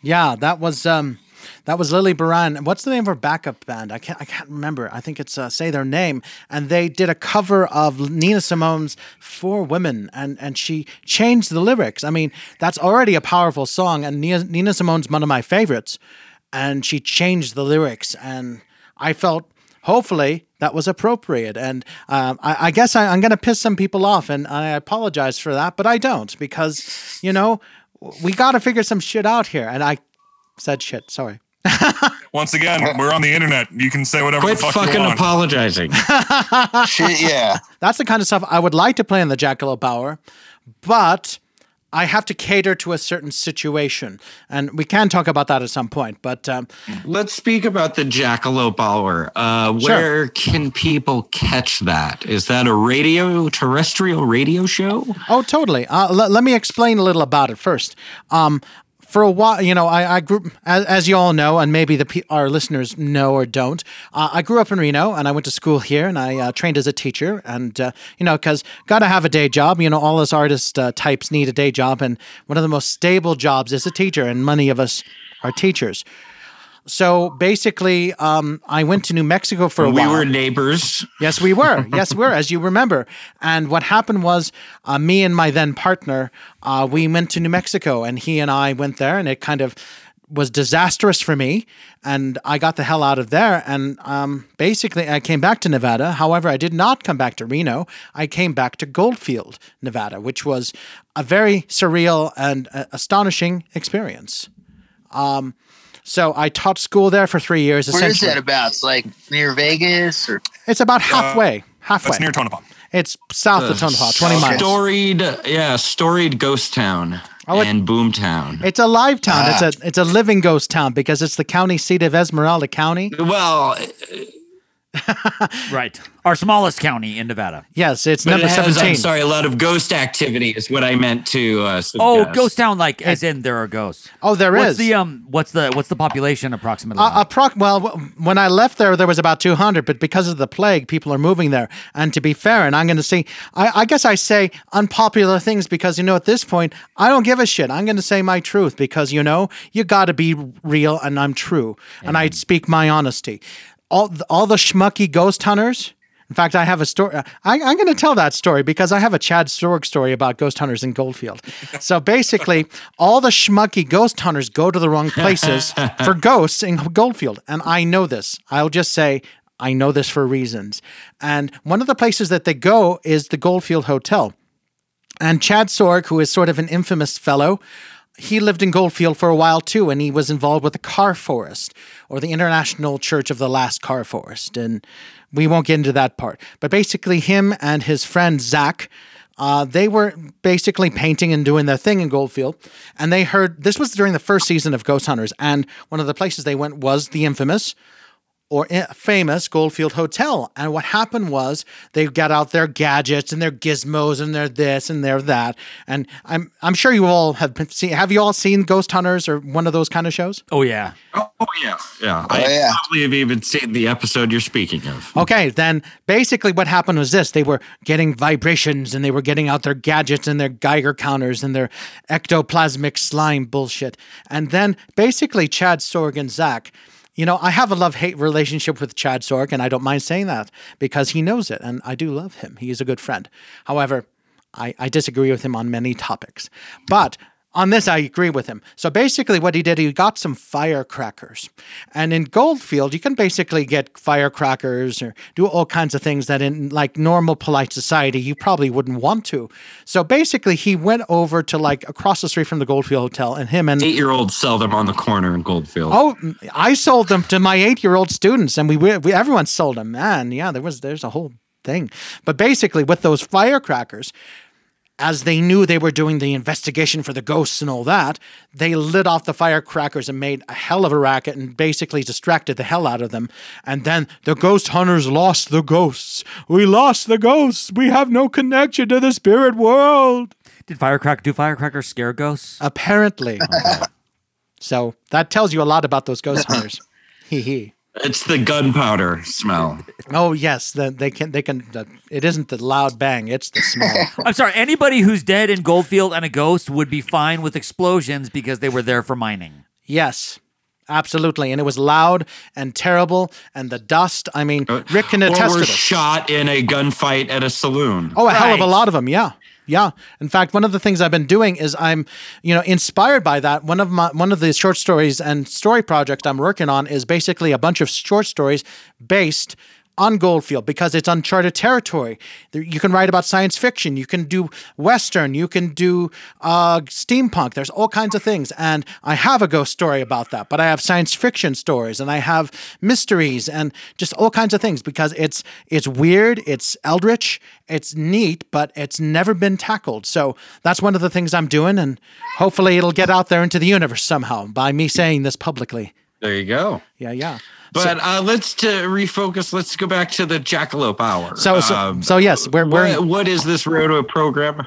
Yeah, that was um, that was Lily Baran. What's the name of her backup band? I can't I can't remember. I think it's uh, say their name. And they did a cover of Nina Simone's "Four Women," and and she changed the lyrics. I mean, that's already a powerful song, and Nina, Nina Simone's one of my favorites. And she changed the lyrics, and I felt hopefully that was appropriate. And um, I, I guess I, I'm going to piss some people off, and I apologize for that, but I don't because you know we got to figure some shit out here. And I said shit. Sorry. Once again, we're on the internet. You can say whatever Quit the fuck fucking you want. apologizing. Shit, yeah. That's the kind of stuff I would like to play in the Jackalope Hour, but I have to cater to a certain situation. And we can talk about that at some point. But um, Let's speak about the Jackalope Hour. Uh, Sure. where can people catch that? Is that a radio, terrestrial radio show? Oh, totally. Uh, l- let me explain a little about it first. Um, for a while, you know, I, I grew, as, as you all know, and maybe the our listeners know or don't. Uh, I grew up in Reno, and I went to school here, and I uh, trained as a teacher. And uh, you know, because got to have a day job. You know, all us artist uh, types need a day job, and one of the most stable jobs is a teacher, and many of us are teachers. So basically, um, I went to New Mexico for a we while. were neighbors. Yes, we were. Yes, we were, as you remember. And what happened was, uh, me and my then partner, uh, we went to New Mexico, and he and I went there, and it kind of was disastrous for me. And I got the hell out of there. And um, basically, I came back to Nevada. However, I did not come back to Reno. I came back to Goldfield, Nevada, which was a very surreal and uh, astonishing experience. Um, so I taught school there for three years. Where is that about? It's like near Vegas or It's about halfway. halfway. That's near Tonopah. It's south of Tonopah, 20 miles. Storied, yeah, storied ghost town Oh, it- and boom town. It's a live town. Ah. It's a it's a living ghost town because it's the county seat of Esmeralda County. Well, Right. Our smallest county in Nevada. Yes, it's but number it has, I'm seventeen. sorry, a lot of ghost activity is what I meant to. Uh, Oh, ghost town, like as in there are ghosts. Oh, there what's is. the um? What's the what's the population approximately? Uh, approx- well, when I left there, there was about 200, but because of the plague, people are moving there. And to be fair, and I'm going to say, I, I guess I say unpopular things because, you know, at this point, I don't give a shit. I'm going to say my truth because, you know, you got to be real and I'm true. And I speak my honesty. All, th- all the schmucky ghost hunters. In fact, I have a story. I, I'm going to tell that story because I have a Chad Sorg story about ghost hunters in Goldfield. So basically, all the schmucky ghost hunters go to the wrong places for ghosts in Goldfield. And I know this. I'll just say, I know this for reasons. And one of the places that they go is the Goldfield Hotel. And Chad Sorg, who is sort of an infamous fellow, he lived in Goldfield for a while too, and he was involved with the Car Forest or the International Church of the Last Car Forest. And we won't get into that part. But basically, him and his friend Zach. Uh, they were basically painting and doing their thing in Goldfield, and they heard this was during the first season of Ghost Hunters, and one of the places they went was the infamous or famous Goldfield Hotel. And what happened was they got out their gadgets and their gizmos and their this and their that. And I'm I'm sure you all have been seen. Have you all seen Ghost Hunters or one of those kind of shows? oh yeah. Oh, oh, yeah, yeah. Oh, I yeah. probably have even seen the episode you're speaking of. Okay, then basically what happened was this: they were getting vibrations and they were getting out their gadgets and their Geiger counters and their ectoplasmic slime bullshit. And then basically Chad Sorg and Zach. You know, I have a love hate relationship with Chad Sorg, and I don't mind saying that because he knows it, and I do love him. He is a good friend. However, I, I disagree with him on many topics. But on this, I agree with him. So basically, what he did, he got some firecrackers. And in Goldfield, you can basically get firecrackers or do all kinds of things that in like normal polite society, you probably wouldn't want to. So basically, he went over to like across the street from the Goldfield Hotel, and him and Eight year olds sell them on the corner in Goldfield. Oh, I sold them to my eight-year-old students, and we, we everyone sold them. Man, yeah, there was there's a whole thing. But basically, with those firecrackers, as they knew they were doing the investigation for the ghosts and all that, they lit off the firecrackers and made a hell of a racket and basically distracted the hell out of them. And then the ghost hunters lost the ghosts. We lost the ghosts. We have no connection to the spirit world. Did firecracker do firecrackers scare ghosts? Apparently. so that tells you a lot about those ghost hunters. Hee hee. It's the gunpowder smell. Oh yes, the, they can. They can. The, it isn't the loud bang; it's the smell. I'm sorry. Anybody who's dead in Goldfield and a ghost would be fine with explosions because they were there for mining. yes, absolutely. And it was loud and terrible, and the dust. I mean, uh, Rick can Or attest to were this. shot in a gunfight at a saloon. Oh, a hell of a Right. lot of them. Yeah. Yeah. In fact, one of the things I've been doing is I'm, you know, inspired by that. One of my one of the short stories and story project I'm working on is basically a bunch of short stories based on Goldfield because it's uncharted territory. There- You can write about science fiction, you can do western, you can do uh, steampunk. There's all kinds of things, and I have a ghost story about that. But I have science fiction stories, and I have mysteries, and just all kinds of things because it's it's weird, it's eldritch, it's neat, but it's never been tackled. So that's one of the things I'm doing, and hopefully it'll get out there into the universe somehow by me saying this publicly. There you go. Yeah, yeah. But uh, let's to refocus. Let's go back to the Jackalope Hour. So, so, Um, so yes, we're, we're what, what is this radio program?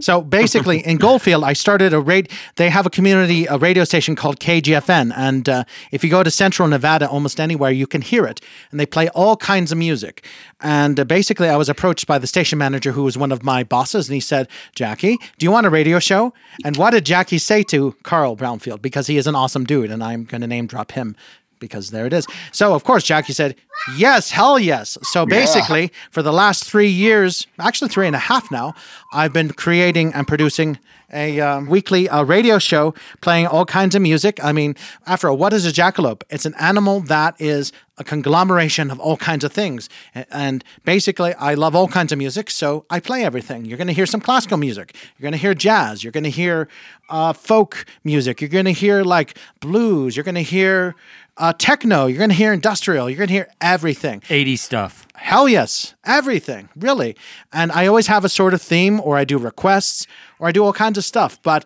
So basically, in Goldfield, I started a rate. They have a community a radio station called KGFN, and uh, if you go to Central Nevada, almost anywhere, you can hear it. And they play all kinds of music. And uh, basically, I was approached by the station manager, who was one of my bosses, and he said, "Jackie, do you want a radio show?" And what did Jackie say to Carl Brownfield? Because he is an awesome dude, and I'm going to name drop him because there it is. So of course Jackie said, "Yes, hell yes." So basically, for the last three years, actually three and a half now, I've been creating and producing a um, weekly uh, radio show playing all kinds of music. I mean, after all, what is a jackalope? It's an animal that is a conglomeration of all kinds of things. And basically, I love all kinds of music, so I play everything. You're going to hear some classical music. You're going to hear jazz. You're going to hear uh, folk music. You're going to hear like blues. You're going to hear uh, techno. You're going to hear industrial. You're going to hear everything. 80 stuff. Hell yes, everything, really. And I always have a sort of theme, or I do requests, or I do all kinds of stuff. But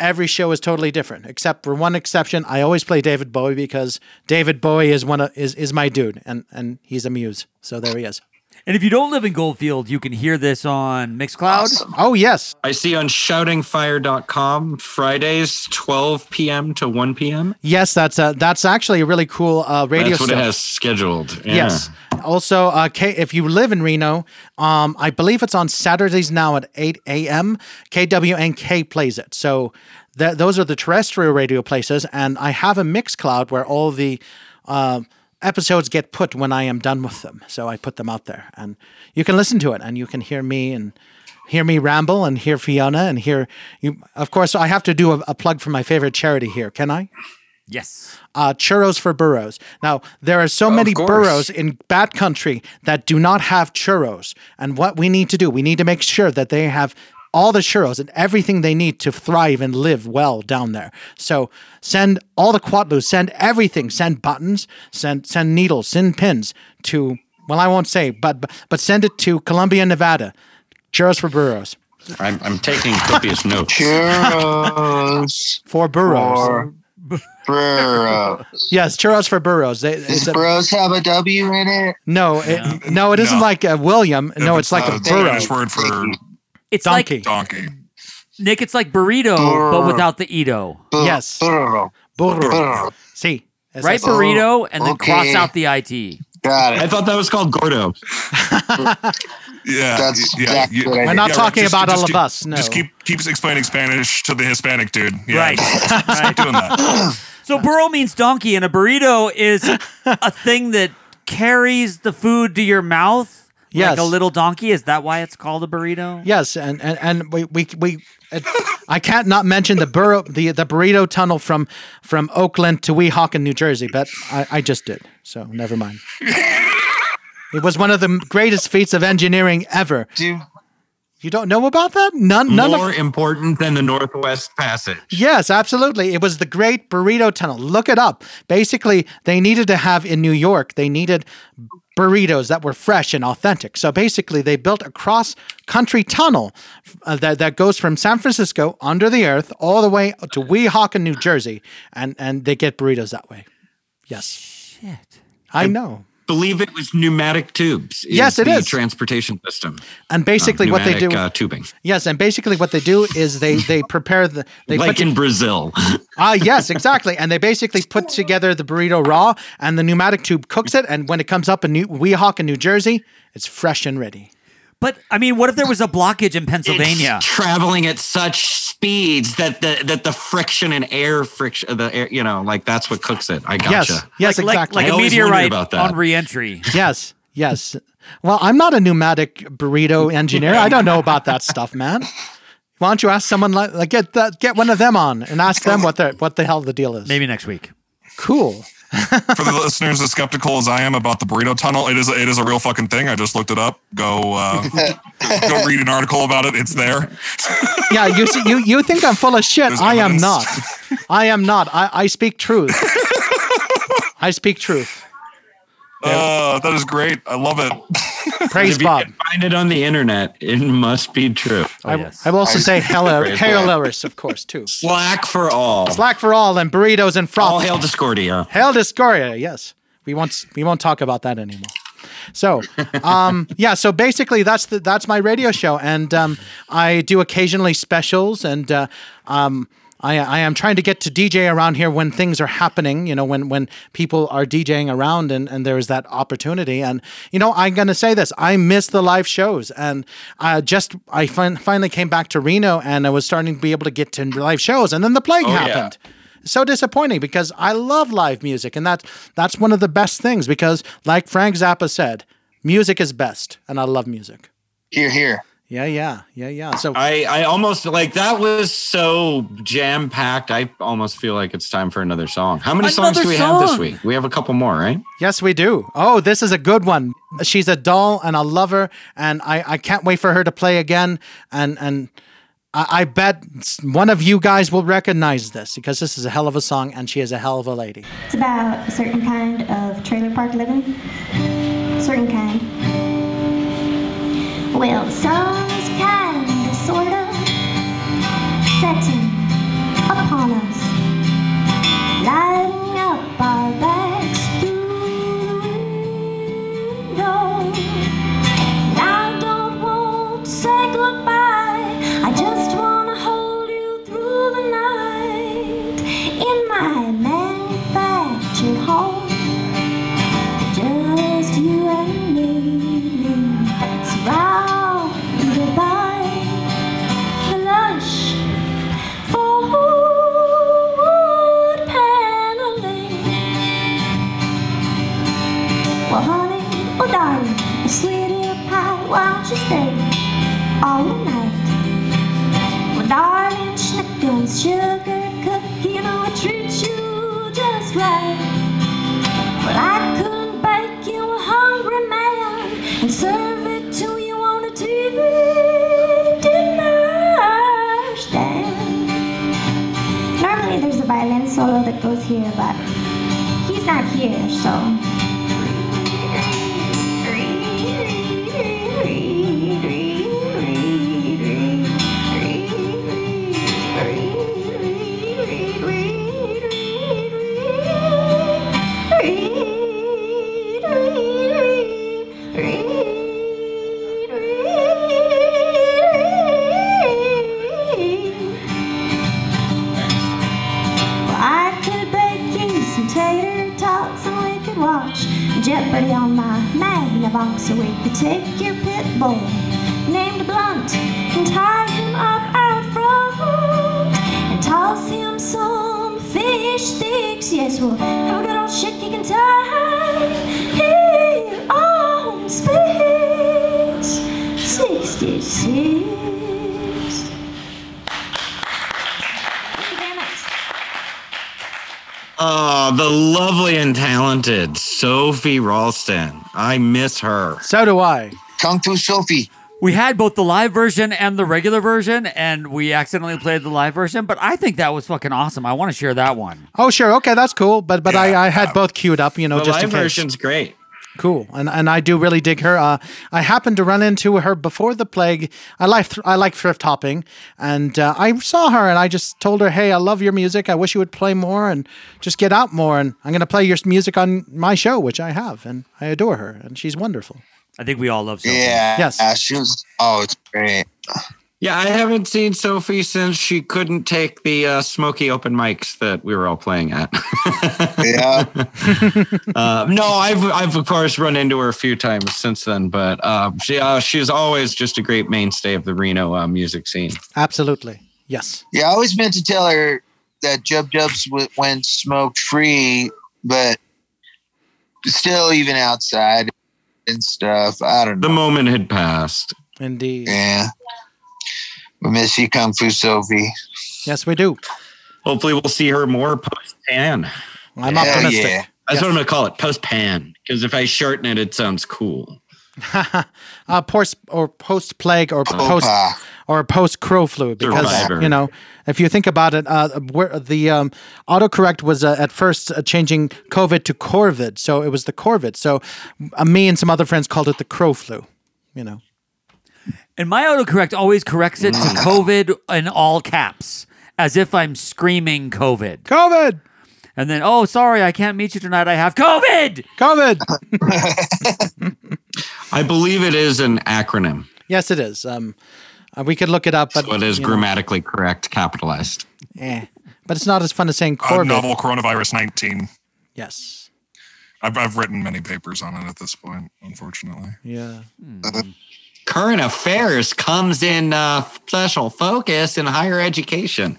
every show is totally different, except for one exception. I always play David Bowie because David Bowie is one of, is is my dude, and and he's a muse. So there he is. And if you don't live in Goldfield, you can hear this on Mixcloud. Oh yes, I see on shoutingfire.com Fridays 12 p.m. to 1 p.m. yes. That's a, that's actually a really cool uh, radio. That's what show. it has scheduled. Yeah. Yes. Also, uh, K- if you live in Reno, um, I believe it's on Saturdays now at 8 a.m. KWNK plays it. So th- those are the terrestrial radio places. And I have a Mixcloud where all the uh, episodes get put when I am done with them. So I put them out there. And you can listen to it and you can hear me and hear me ramble and hear Fiona and hear you. Of course, I have to do a, a plug for my favorite charity here. Can I? Yes. uh, churros for burros. Now, there are so many course. burros in bad country that do not have churros. And what we need to do, we need to make sure that they have all the churros and everything they need to thrive and live well down there. So send all the quatloos, send everything, send buttons, send send needles, send pins to well, I won't say, but but, but send it to Columbia, Nevada. Churros for burros. I'm, I'm taking copious notes. Churros For burros. for burros. Yes, churros for burros. They, Does it's a, bros have a W in it? no, it, no, it isn't No. like a William. No, it's like uh, a the burro. Spanish word for It's Donkey. like, donkey. Nick, it's like burrito, but without the Ito. Bur- Yes. Burro. Burro. Burro. See, es Right eso. burrito and then okay. cross out the IT. Got it. I thought that was called Gordo. Yeah, That's yeah. exactly you- what We're not yeah, talking just- about just all of us. No. Just keep keeps explaining Spanish to the Hispanic dude. Yeah, Right. just keep right. doing that. So burro means donkey, and a burrito is a thing that carries the food to your mouth. Yes. Like a little donkey. Is that why it's called a burrito? Yes, and and, and we we we. It, I can't not mention the burro the the burrito tunnel from from Oakland to Weehawken, New Jersey, but I, I just did. So never mind. It was one of the greatest feats of engineering ever. Do You don't know about that? None. None More of. important than the Northwest Passage. Yes, absolutely. It was the Great Burrito Tunnel. Look it up. Basically, they needed to have in New York. They needed burritos that were fresh and authentic. So basically, they built a cross country tunnel uh, that, that goes from San Francisco under the earth all the way to Weehawken, New Jersey, and and they get burritos that way. Yes. Shit. I know. Believe it was pneumatic tubes. Yes, it the is. transportation system. And basically, Uh, what they do. uh, tubing, Yes, and basically what they do is they they prepare the they like put in Brazil. Ah, yes, exactly. And they basically put together the burrito raw, and the pneumatic tube cooks it. And when it comes up in New- Weehawken, New Jersey, it's fresh and ready. But I mean, what if there was a blockage in Pennsylvania? It's traveling at such speeds that the that the friction and air friction, the air, you know, like that's what cooks it. I gotcha. Yes, yes, like, like- exactly. Like, I a always wondered meteorite about that. on reentry. Yes, yes. Well, I'm not a pneumatic burrito engineer. I don't know about that stuff, man. Why don't you ask someone like, like get that, get one of them on and ask them what the what the hell the deal is? Maybe next week. Cool. For the listeners as skeptical as I am about the burrito tunnel, it is it is a real fucking thing. I just looked it up. Go uh, go read an article about it. It's there. Yeah, you you you think I'm full of shit. There's I am not. I am not. I, I speak truth. I speak truth. Uh, that is great. I love it. Praise if you Bob. can find it on the internet, it must be true. Oh, I, I will also say hello, Praise hail Bob. Of course, too. Slack for all. Slack for all and burritos and froth. All hail Discordia. Hail Discordia, yes. We won't we won't talk about that anymore. So, um, yeah. So basically, that's the that's my radio show, and um, I do occasionally specials, and uh, um, I I am trying to get to DJ around here when things are happening. You know, when when people are DJing around, and and there is that opportunity. And you know, I'm gonna say this: I miss the live shows, and I just I fin- finally came back to Reno, and I was starting to be able to get to live shows, and then the plague Oh, yeah. happened so disappointing because I love live music, and that's that's one of the best things because, like Frank Zappa said, music is best, and I love music. Here, here. Yeah, yeah, yeah, yeah. So I, I almost like that was so jam packed. I almost feel like it's time for another song. How many songs do we have this week? We have a couple more, right? yes, we do. Oh, this is a good one. She's a doll, and I love her, and I I can't wait for her to play again, and and. I I bet one of you guys will recognize this because this is a hell of a song and she is a hell of a lady. It's about a certain kind of trailer park living. Certain kind. Well, the Sophie Ralston. I miss her. So do I. Kung Fu Sophie. We had both the live version and the regular version, and we accidentally played the live version. But I think that was fucking awesome. I want to share that one. Oh, sure. Okay, that's cool. But but I, I had uh, both queued up, you know, The just in live case. version's great. Cool, and and I do really dig her. Uh, I happened to run into her before the plague. I like I like thrift hopping, and uh, I saw her, and I just told her, "Hey, I love your music. I wish you would play more and just get out more. And I'm going to play your music on my show, which I have, and I adore her, and she's wonderful." I think we all love Sophie. Yeah. Yes. uh, she was. Oh, it's great. Yeah, I haven't seen Sophie since she couldn't take the uh, smoky open mics that we were all playing at. Yeah. uh, no, I've I've of course run into her a few times since then, but uh, she uh, she's always just a great mainstay of the Reno uh, music scene. Absolutely, yes. Yeah, I always meant to tell her that Jub Jubs w- went smoke free, but still, even outside and stuff. I don't know. The moment had passed. Indeed. Yeah. We miss you, Kung Fu Sophie. Yes, we do. Hopefully, we'll see her more post pan. I'm Hell optimistic. yeah. That's what I'm gonna call it, post pan. Because if I shorten it, it sounds cool. uh, post or post plague or post Opa. or post crow flu because Survivor. you know if you think about it, uh, where the um, autocorrect was uh, at first uh, changing COVID to Corvid, so it was the Corvid. So uh, me and some other friends called it the crow flu. You know, And my autocorrect always corrects it to COVID in all caps, as if I'm screaming COVID. COVID, And then, oh, sorry, I can't meet you tonight. I have COVID. COVID. I believe it is an acronym, yes, it is. Um, uh, we could look it up, but so it is you know, grammatically correct, capitalized. eh. But it's not as fun as saying Uh, Corvid. novel coronavirus 19. Yes. I've, I've written many papers on it at this point, unfortunately. Yeah. Current affairs comes in uh, special focus in higher education.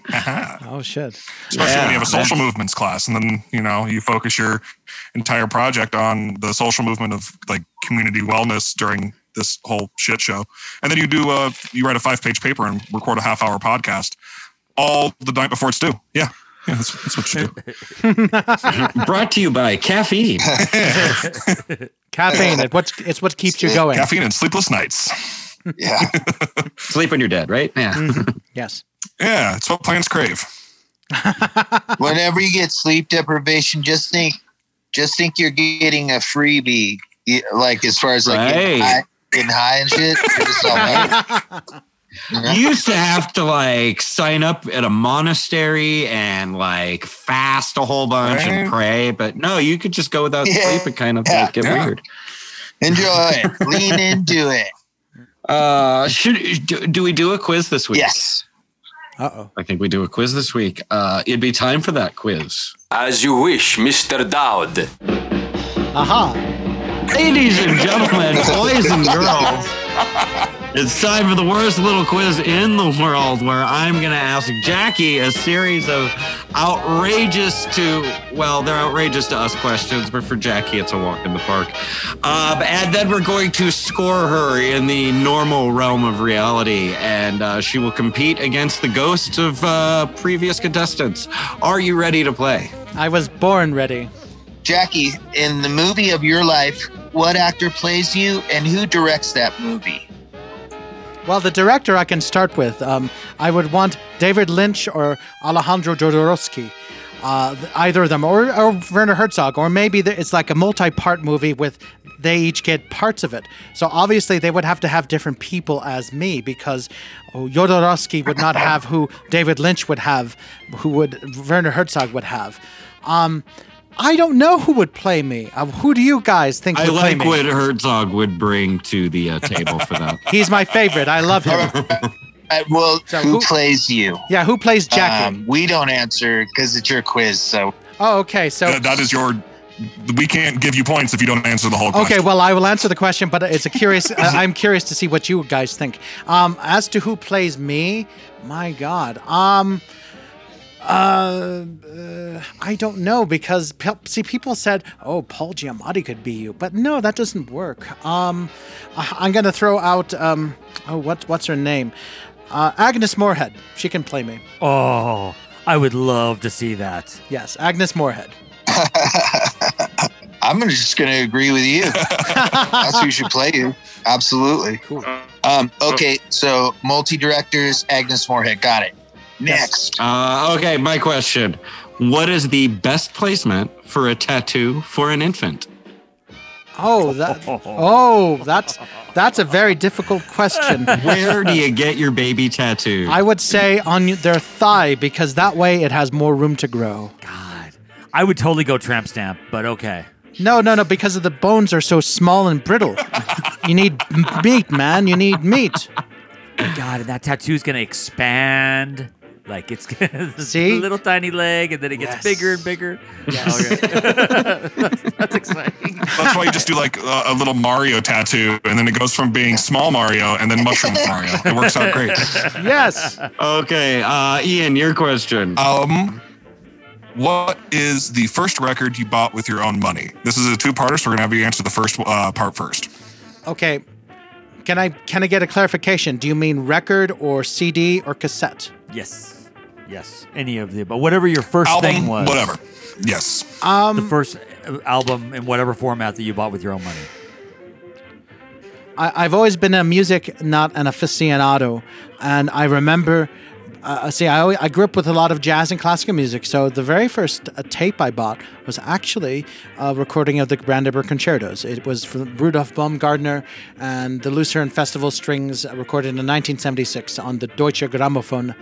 Oh shit. Especially when you have a social that's- movements class, and then you know you focus your entire project on the social movement of like community wellness during this whole shit show, and then you do uh you write a five page paper and record a half hour podcast all the night before it's due. Yeah, yeah, that's, that's what you do. Brought to you by caffeine. Caffeine. it, what's, it's what keeps you going. Caffeine and sleepless nights. Yeah. Sleep when you're dead, right? Yeah. Mm-hmm. Yes. Yeah, it's what plants crave. Whenever you get sleep deprivation, just think, just think you're getting a freebie. Like as far as like getting, high, getting high and shit. You're just all like, You used to have to like sign up at a monastery and like fast a whole bunch and pray, but no, you could just go without Yeah. sleep and kind of Yeah. like get Yeah. weird. Enjoy it. Lean into it. Uh, should do, do we do a quiz this week? Yes. Uh oh. I think we do a quiz this week. Uh, it'd be time for that quiz. As you wish, Mr. Dowd. Aha. Ladies and gentlemen, boys and girls, it's time for the worst little quiz in the world where I'm going to ask Jackie a series of outrageous to, well, they're outrageous to us questions, but for Jackie, it's a walk in the park. Um, and then we're going to score her in the normal realm of reality, and uh, she will compete against the ghosts of uh, previous contestants. Are you ready to play? I was born ready. Jackie, in the movie of your life, what actor plays you and who directs that movie? Well, the director I can start with. Um, I would want David Lynch or Alejandro Jodorowsky. Uh, either of them, or, or Werner Herzog, or maybe it's like a multi-part movie with they each get parts of it. So obviously they would have to have different people as me because oh, Jodorowsky would not have who David Lynch would have, who would Werner Herzog would have. Um, I don't know who would play me. Uh, who do you guys think I would play like me? what Herzog would bring to the uh, table for that. He's my favorite. I love him. Uh, well, So who, who- plays you? Yeah, who plays Jackie? Um, we don't answer because it's your quiz. So oh, okay. So That- that is your. We can't give you points if you don't answer the whole question. Okay, well, I will answer the question, but it's a curious. uh, I'm curious to see what you guys think. Um, as to who plays me, my God, um, uh, uh, I don't know because see, people said, "Oh, Paul Giamatti could be you," but no, that doesn't work. Um, I- I'm gonna throw out. Um, oh, what what's her name? Uh, Agnes Moorehead. She can play me. Oh, I would love to see that. Yes, Agnes Moorehead. I'm gonna- just going to agree with you. That's who should play you. Absolutely. Cool. Um, okay, so multi directors, Agnes Moorehead. Got it. Next. Uh, okay, my question. What is the best placement for a tattoo for an infant? Oh, that. Oh, that's that's a very difficult question. Where do you get your baby tattooed? I would say on their thigh because that way it has more room to grow. God, I would totally go tramp stamp, but okay. No, no, no, because of the bones are so small and brittle. you need meat, man. You need meat. God, and that tattoo's gonna expand. Like it's See? a little tiny leg, and then it gets Yes. bigger and bigger. Yes. Okay. that's, that's exciting. That's why you just do like a, a little Mario tattoo, and then it goes from being small Mario and then mushroom Mario. It works out great. Yes. Okay, uh, Ian, your question. Um, what is the first record you bought with your own money? This is a two-parter, so we're gonna have you answer the first uh, part first. Okay. Can I can I get a clarification? Do you mean record or CD or cassette? Yes, yes. Any of the, but whatever your first Album, thing was, whatever. Yes. Um, the first uh, album in whatever format that you bought with your own money. I, I've always been a music, not an aficionado, and I remember. Uh, see, I, always, I grew up with a lot of jazz and classical music, so the very first uh, tape I bought was actually a recording of the Brandenburg Concertos. It was from Rudolf Baumgartner and the Lucerne Festival Strings, uh, recorded in 1976 on the Deutsche Grammophon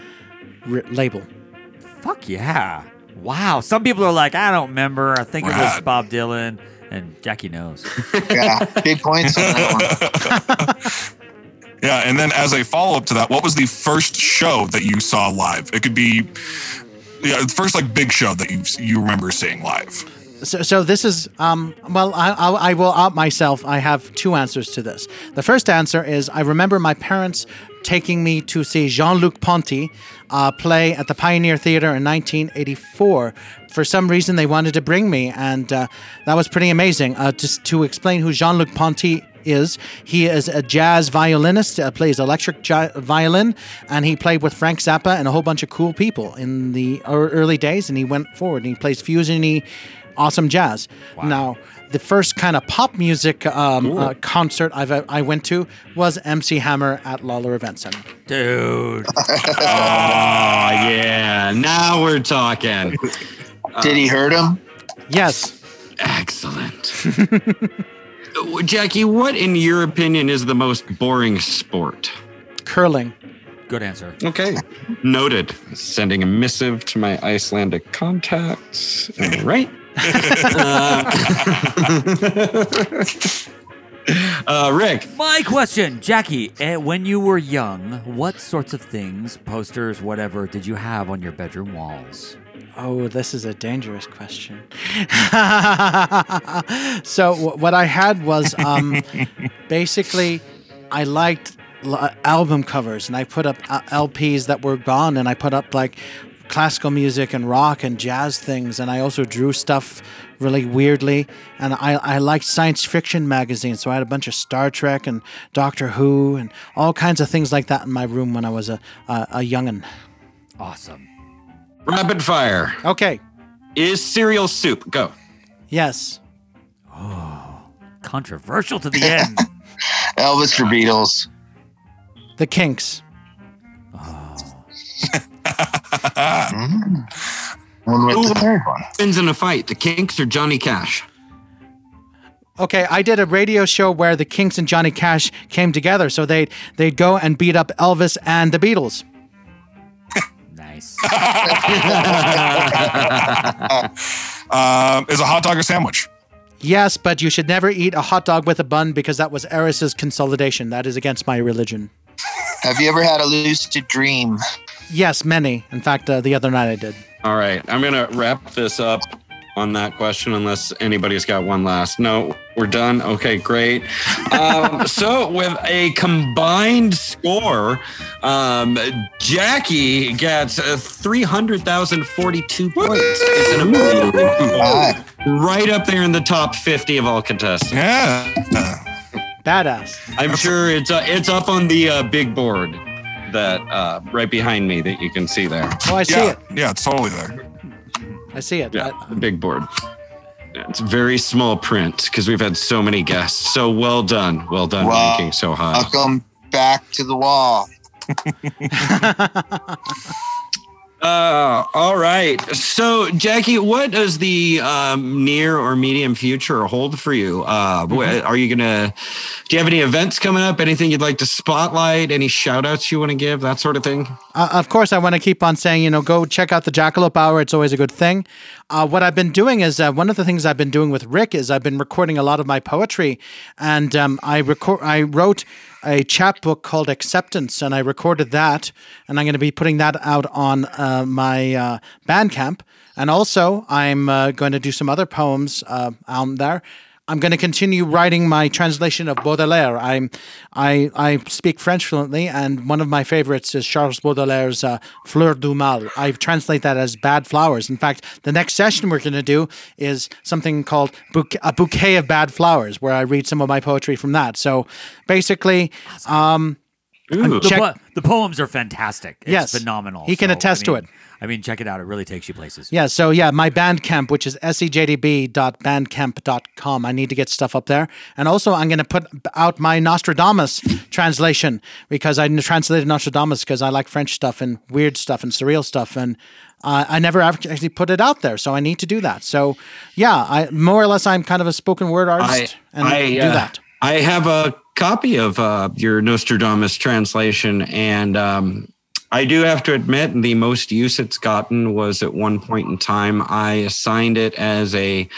r- label. Fuck yeah! Wow. Some people are like, I don't remember. I think it was Rad. Bob Dylan, and Jackie knows. Yeah, big points on that one. Yeah, and then as a follow-up to that, what was the first show that you saw live? It could be yeah, the first like big show that you you remember seeing live. So, so this is um, well, I, I, will out myself. I have two answers to this. The first answer is I remember my parents taking me to see Jean-Luc Ponty uh, play at the Pioneer Theater in 1984. For some reason, they wanted to bring me, and uh, that was pretty amazing. Uh, just to explain who Jean-Luc Ponty is, he is a jazz violinist, uh, plays electric ja- violin, and he played with Frank Zappa and a whole bunch of cool people in the ear- early days. And he went forward and he plays fusiony, awesome jazz. Now, the first kind of pop music um, uh, concert I've, I went to was MC Hammer at Lawlor Event Center. Dude. oh, yeah. Now we're talking. Did he hurt him? Yes. Excellent. Jackie, what, in your opinion, is the most boring sport? Curling. Good answer. Okay. Noted. Sending a missive to my Icelandic contacts. All right. Uh, uh, Rick. My question, Jackie, eh, when you were young, what sorts of things, posters, whatever, did you have on your bedroom walls? Oh, this is a dangerous question. so wh- what I had was um, basically I liked l- album covers, and I put up uh, LPs that were gone, and I put up like classical music and rock and jazz things, and I also drew stuff really weirdly, and I I liked science fiction magazines, so I had a bunch of Star Trek and Doctor Who and all kinds of things like that in my room when I was a a, a youngin. Awesome. Rapid fire. Okay. Is cereal soup? Go. Yes. Oh, controversial to the end. Elvis or Beatles? The Kinks. Oh. Mm. One with Who the third one. wins in a fight, the Kinks or Johnny Cash? Okay, I did a radio show where the Kinks and Johnny Cash came together, so they'd they'd go and beat up Elvis and the Beatles. nice. um, is a hot dog a sandwich? Yes, but you should never eat a hot dog with a bun because that was Eris's consolidation. That is against my religion. Have you ever had a lucid dream? Yes, many. In fact, uh, the other night I did. All right, I'm gonna wrap this up on that question, unless anybody's got one last. No, we're done. Okay, great. Um, so with a combined score, um, Jackie gets uh, three hundred thousand forty-two points. It's an amazing, right up there in the top fifty of all contestants. Yeah, badass. I'm sure it's uh, it's up on the uh, big board that uh, right behind me that you can see there. Oh, I see yeah, it. Yeah, it's totally there. I see it. Yeah, the big board. It's very small print because we've had so many guests. So well done. Well done Wow. ranking so high. Welcome back to the wall. Uh, all right. So, Jackie, what does the um, near or medium future hold for you? Uh, wh- Are you gonna? Do you have any events coming up? Anything you'd like to spotlight? Any shout outs you want to give? That sort of thing. Uh, of course, I want to keep on saying, you know, go check out the Jackalope Hour. It's always a good thing. Uh, what I've been doing is uh, one of the things I've been doing with Rick is I've been recording a lot of my poetry, and um, I record. I wrote a chapbook called Acceptance, and I recorded that, and I'm going to be putting that out on uh, my uh, Bandcamp, and also I'm uh, going to do some other poems uh, on there. I'm going to continue writing my translation of Baudelaire. I'm, I, I speak French fluently, and one of my favorites is Charles Baudelaire's uh, Fleur du Mal. I translate that as bad flowers. In fact, the next session we're going to do is something called Bouquet, A Bouquet of Bad Flowers, where I read some of my poetry from that. So basically, um, The, check- po- the poems are fantastic. It's Yes. phenomenal. He can So, attest I to it. I mean, check it out. It really takes you places. Yeah, so yeah, my Bandcamp, which is sejdb.bandcamp.com. I need to get stuff up there. And also, I'm going to put out my Nostradamus translation because I translated Nostradamus because I like French stuff and weird stuff and surreal stuff. And uh, I never actually put it out there. So I need to do that. So yeah, I more or less, I'm kind of a spoken word artist and I, do uh, that. I have a copy of uh, your Nostradamus translation, and um, I do have to admit the most use it's gotten was at one point in time. I assigned it as a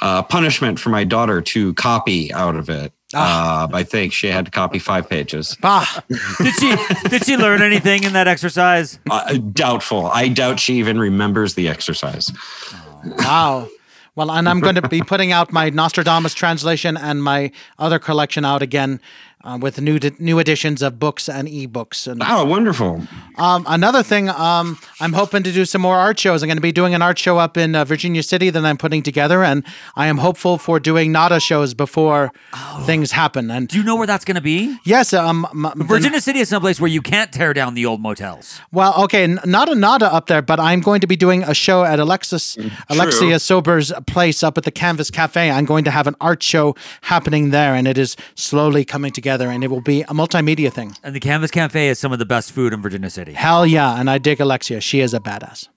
uh, punishment for my daughter to copy out of it. Uh, I think she had to copy five pages. Bah. did she did she learn anything in that exercise? Uh, doubtful. I doubt she even remembers the exercise. Wow. Well, and I'm going to be putting out my Nostradamus translation and my other collection out again uh, with new new editions of books and ebooks. And Oh, wonderful. um, another thing, um, I'm hoping to do some more art shows. I'm going to be doing an art show up in uh, Virginia City that I'm putting together, and I am hopeful for doing Nada shows before things happen. And Do you know where that's going to be? yes, um, m- m- Virginia City is someplace where you can't tear down the old motels. Well, okay, n- not a nada up there, but I'm going to be doing a show at Alexis Alexia Sober's place up at the Canvas Cafe. I'm going to have an art show happening there, and it is slowly coming together, and it will be a multimedia thing. And the Canvas Cafe is some of the best food in Virginia City. Hell yeah, and I dig Alexia. She is a badass.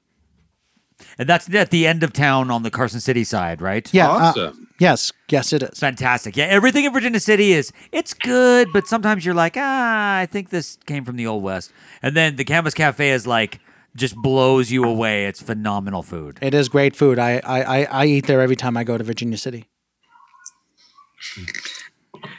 And that's at the end of town on the Carson City side, right? Yeah. uh, yes, yes, it is. Fantastic. Yeah, everything in Virginia City is it's good, but sometimes you're like, ah, I think this came from the old west. And then the Canvas Cafe is like just blows you away. It's phenomenal food. It is great food. I, I, I, I eat there every time I go to Virginia City.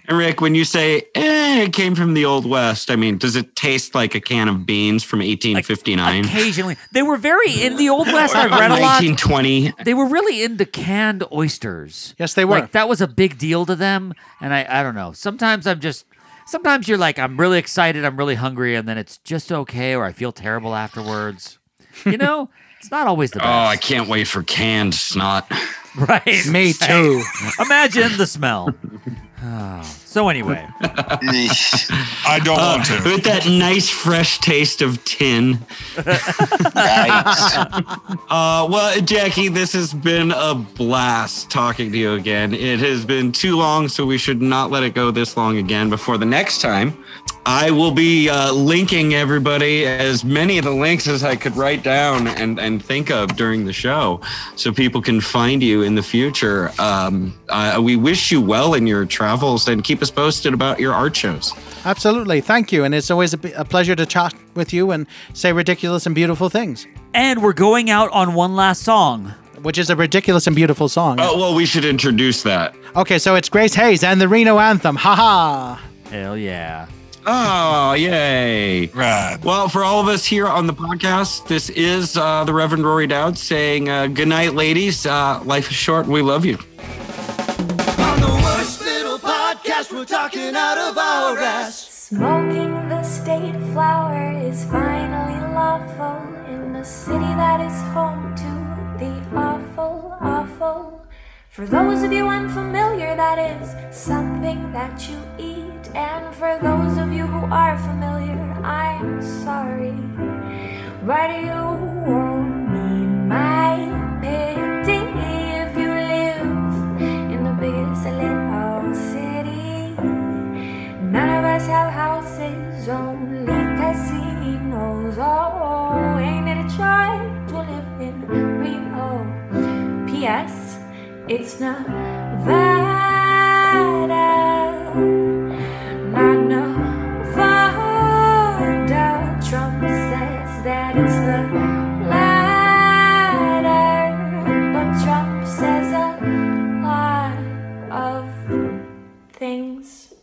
And Rick, when you say eh, it came from the old west, I mean, does it taste like a can of beans from 1859? Occasionally, they were very in the old west. I read a lot. 1920. They were really into canned oysters. Yes, they were. Like that was a big deal to them. And I, I don't know. Sometimes I'm just. Sometimes you're like, I'm really excited, I'm really hungry, and then it's just okay, or I feel terrible afterwards. You know, it's not always the best. Oh. I can't wait for canned snot. Right. Me too. Imagine the smell. Oh. So anyway, I don't want to. With that nice fresh taste of tin. Uh, well, Jackie, this has been a blast talking to you again. It has been too long, so we should not let it go this long again before the next time. I will be uh, linking everybody as many of the links as I could write down and, and think of during the show so people can find you in the future. Um, uh, we wish you well in your travels and keep us posted about your art shows. Absolutely. Thank you. And it's always a, a pleasure to chat with you and say ridiculous and beautiful things, and we're going out on one last song. which is a ridiculous and beautiful song. Oh, well, we should introduce that. Okay, so it's Grace Hayes and the Reno Anthem. Ha ha. Hell yeah. Oh, yay. Right. Well, for all of us here on the podcast, this is uh, the Reverend Rory Dowd saying uh, good night, ladies. Uh, life is short and we love you. On the worst little podcast, we're talking out of our ass. Smoking the state flower is finally lawful in a city that is home to the awful, awful. For those of you unfamiliar, that is something that you eat. And for those of you who are familiar, I'm sorry. But you won't need my pity if you live in the biggest little city. None of us have houses, only casinos. Oh, ain't it a joy to live in Reno? P.S. It's Nevada, not Nevada. Trump says that it's the latter, but Trump says a lot of things.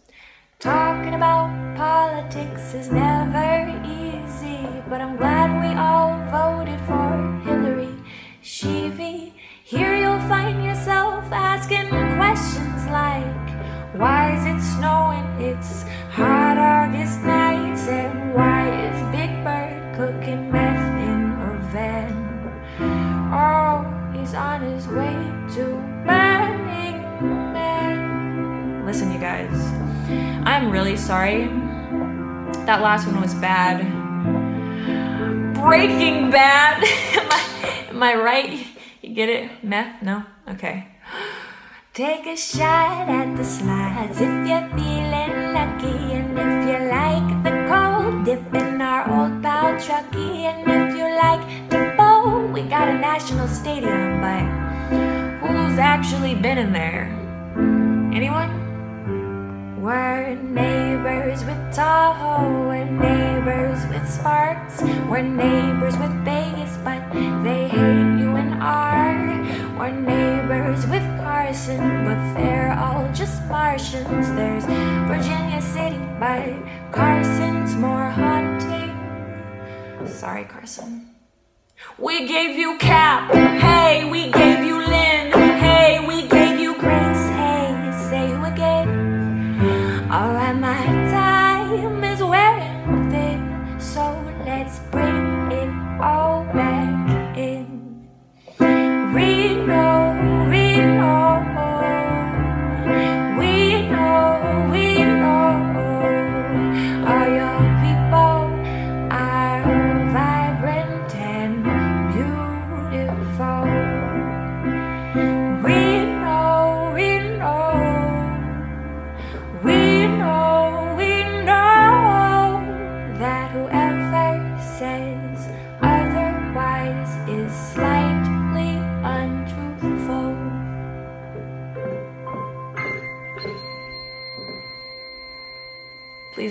Talking about politics is never easy, but I'm glad we all voted for Hillary. Sheevy, here you'll find yourself asking questions like, why is it snowing? It's hot August nights, and why is Big Bird cooking meth in a van? Oh, he's on his way to Burning Man. Listen, you guys, I'm really sorry. That last one was bad. Breaking Bad. am, I, am I right? Get it? Meth? No? Okay. Take a shot at the slides if you're feeling lucky. And if you like the cold, dip in our old pal Truckee. And if you like to bowl, we got a national stadium. But who's actually been in there? Anyone? We're neighbors with Tahoe, we're neighbors with Sparks, we're neighbors with Vegas, but they hate R. We're neighbors with Carson, but they're all just Martians. There's Virginia City, but Carson's more haunting. Sorry, Carson. We gave you Cap, hey, we gave you Lynn, hey, we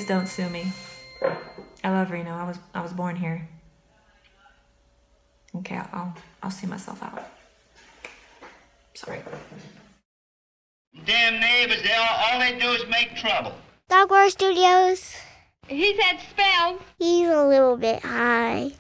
Please don't sue me. I love Reno. I was I was born here. Okay, I'll I'll see myself out. Sorry. Damn neighbors, they all, all they do is make trouble. Dog War Studios. He's had spells. He's a little bit high.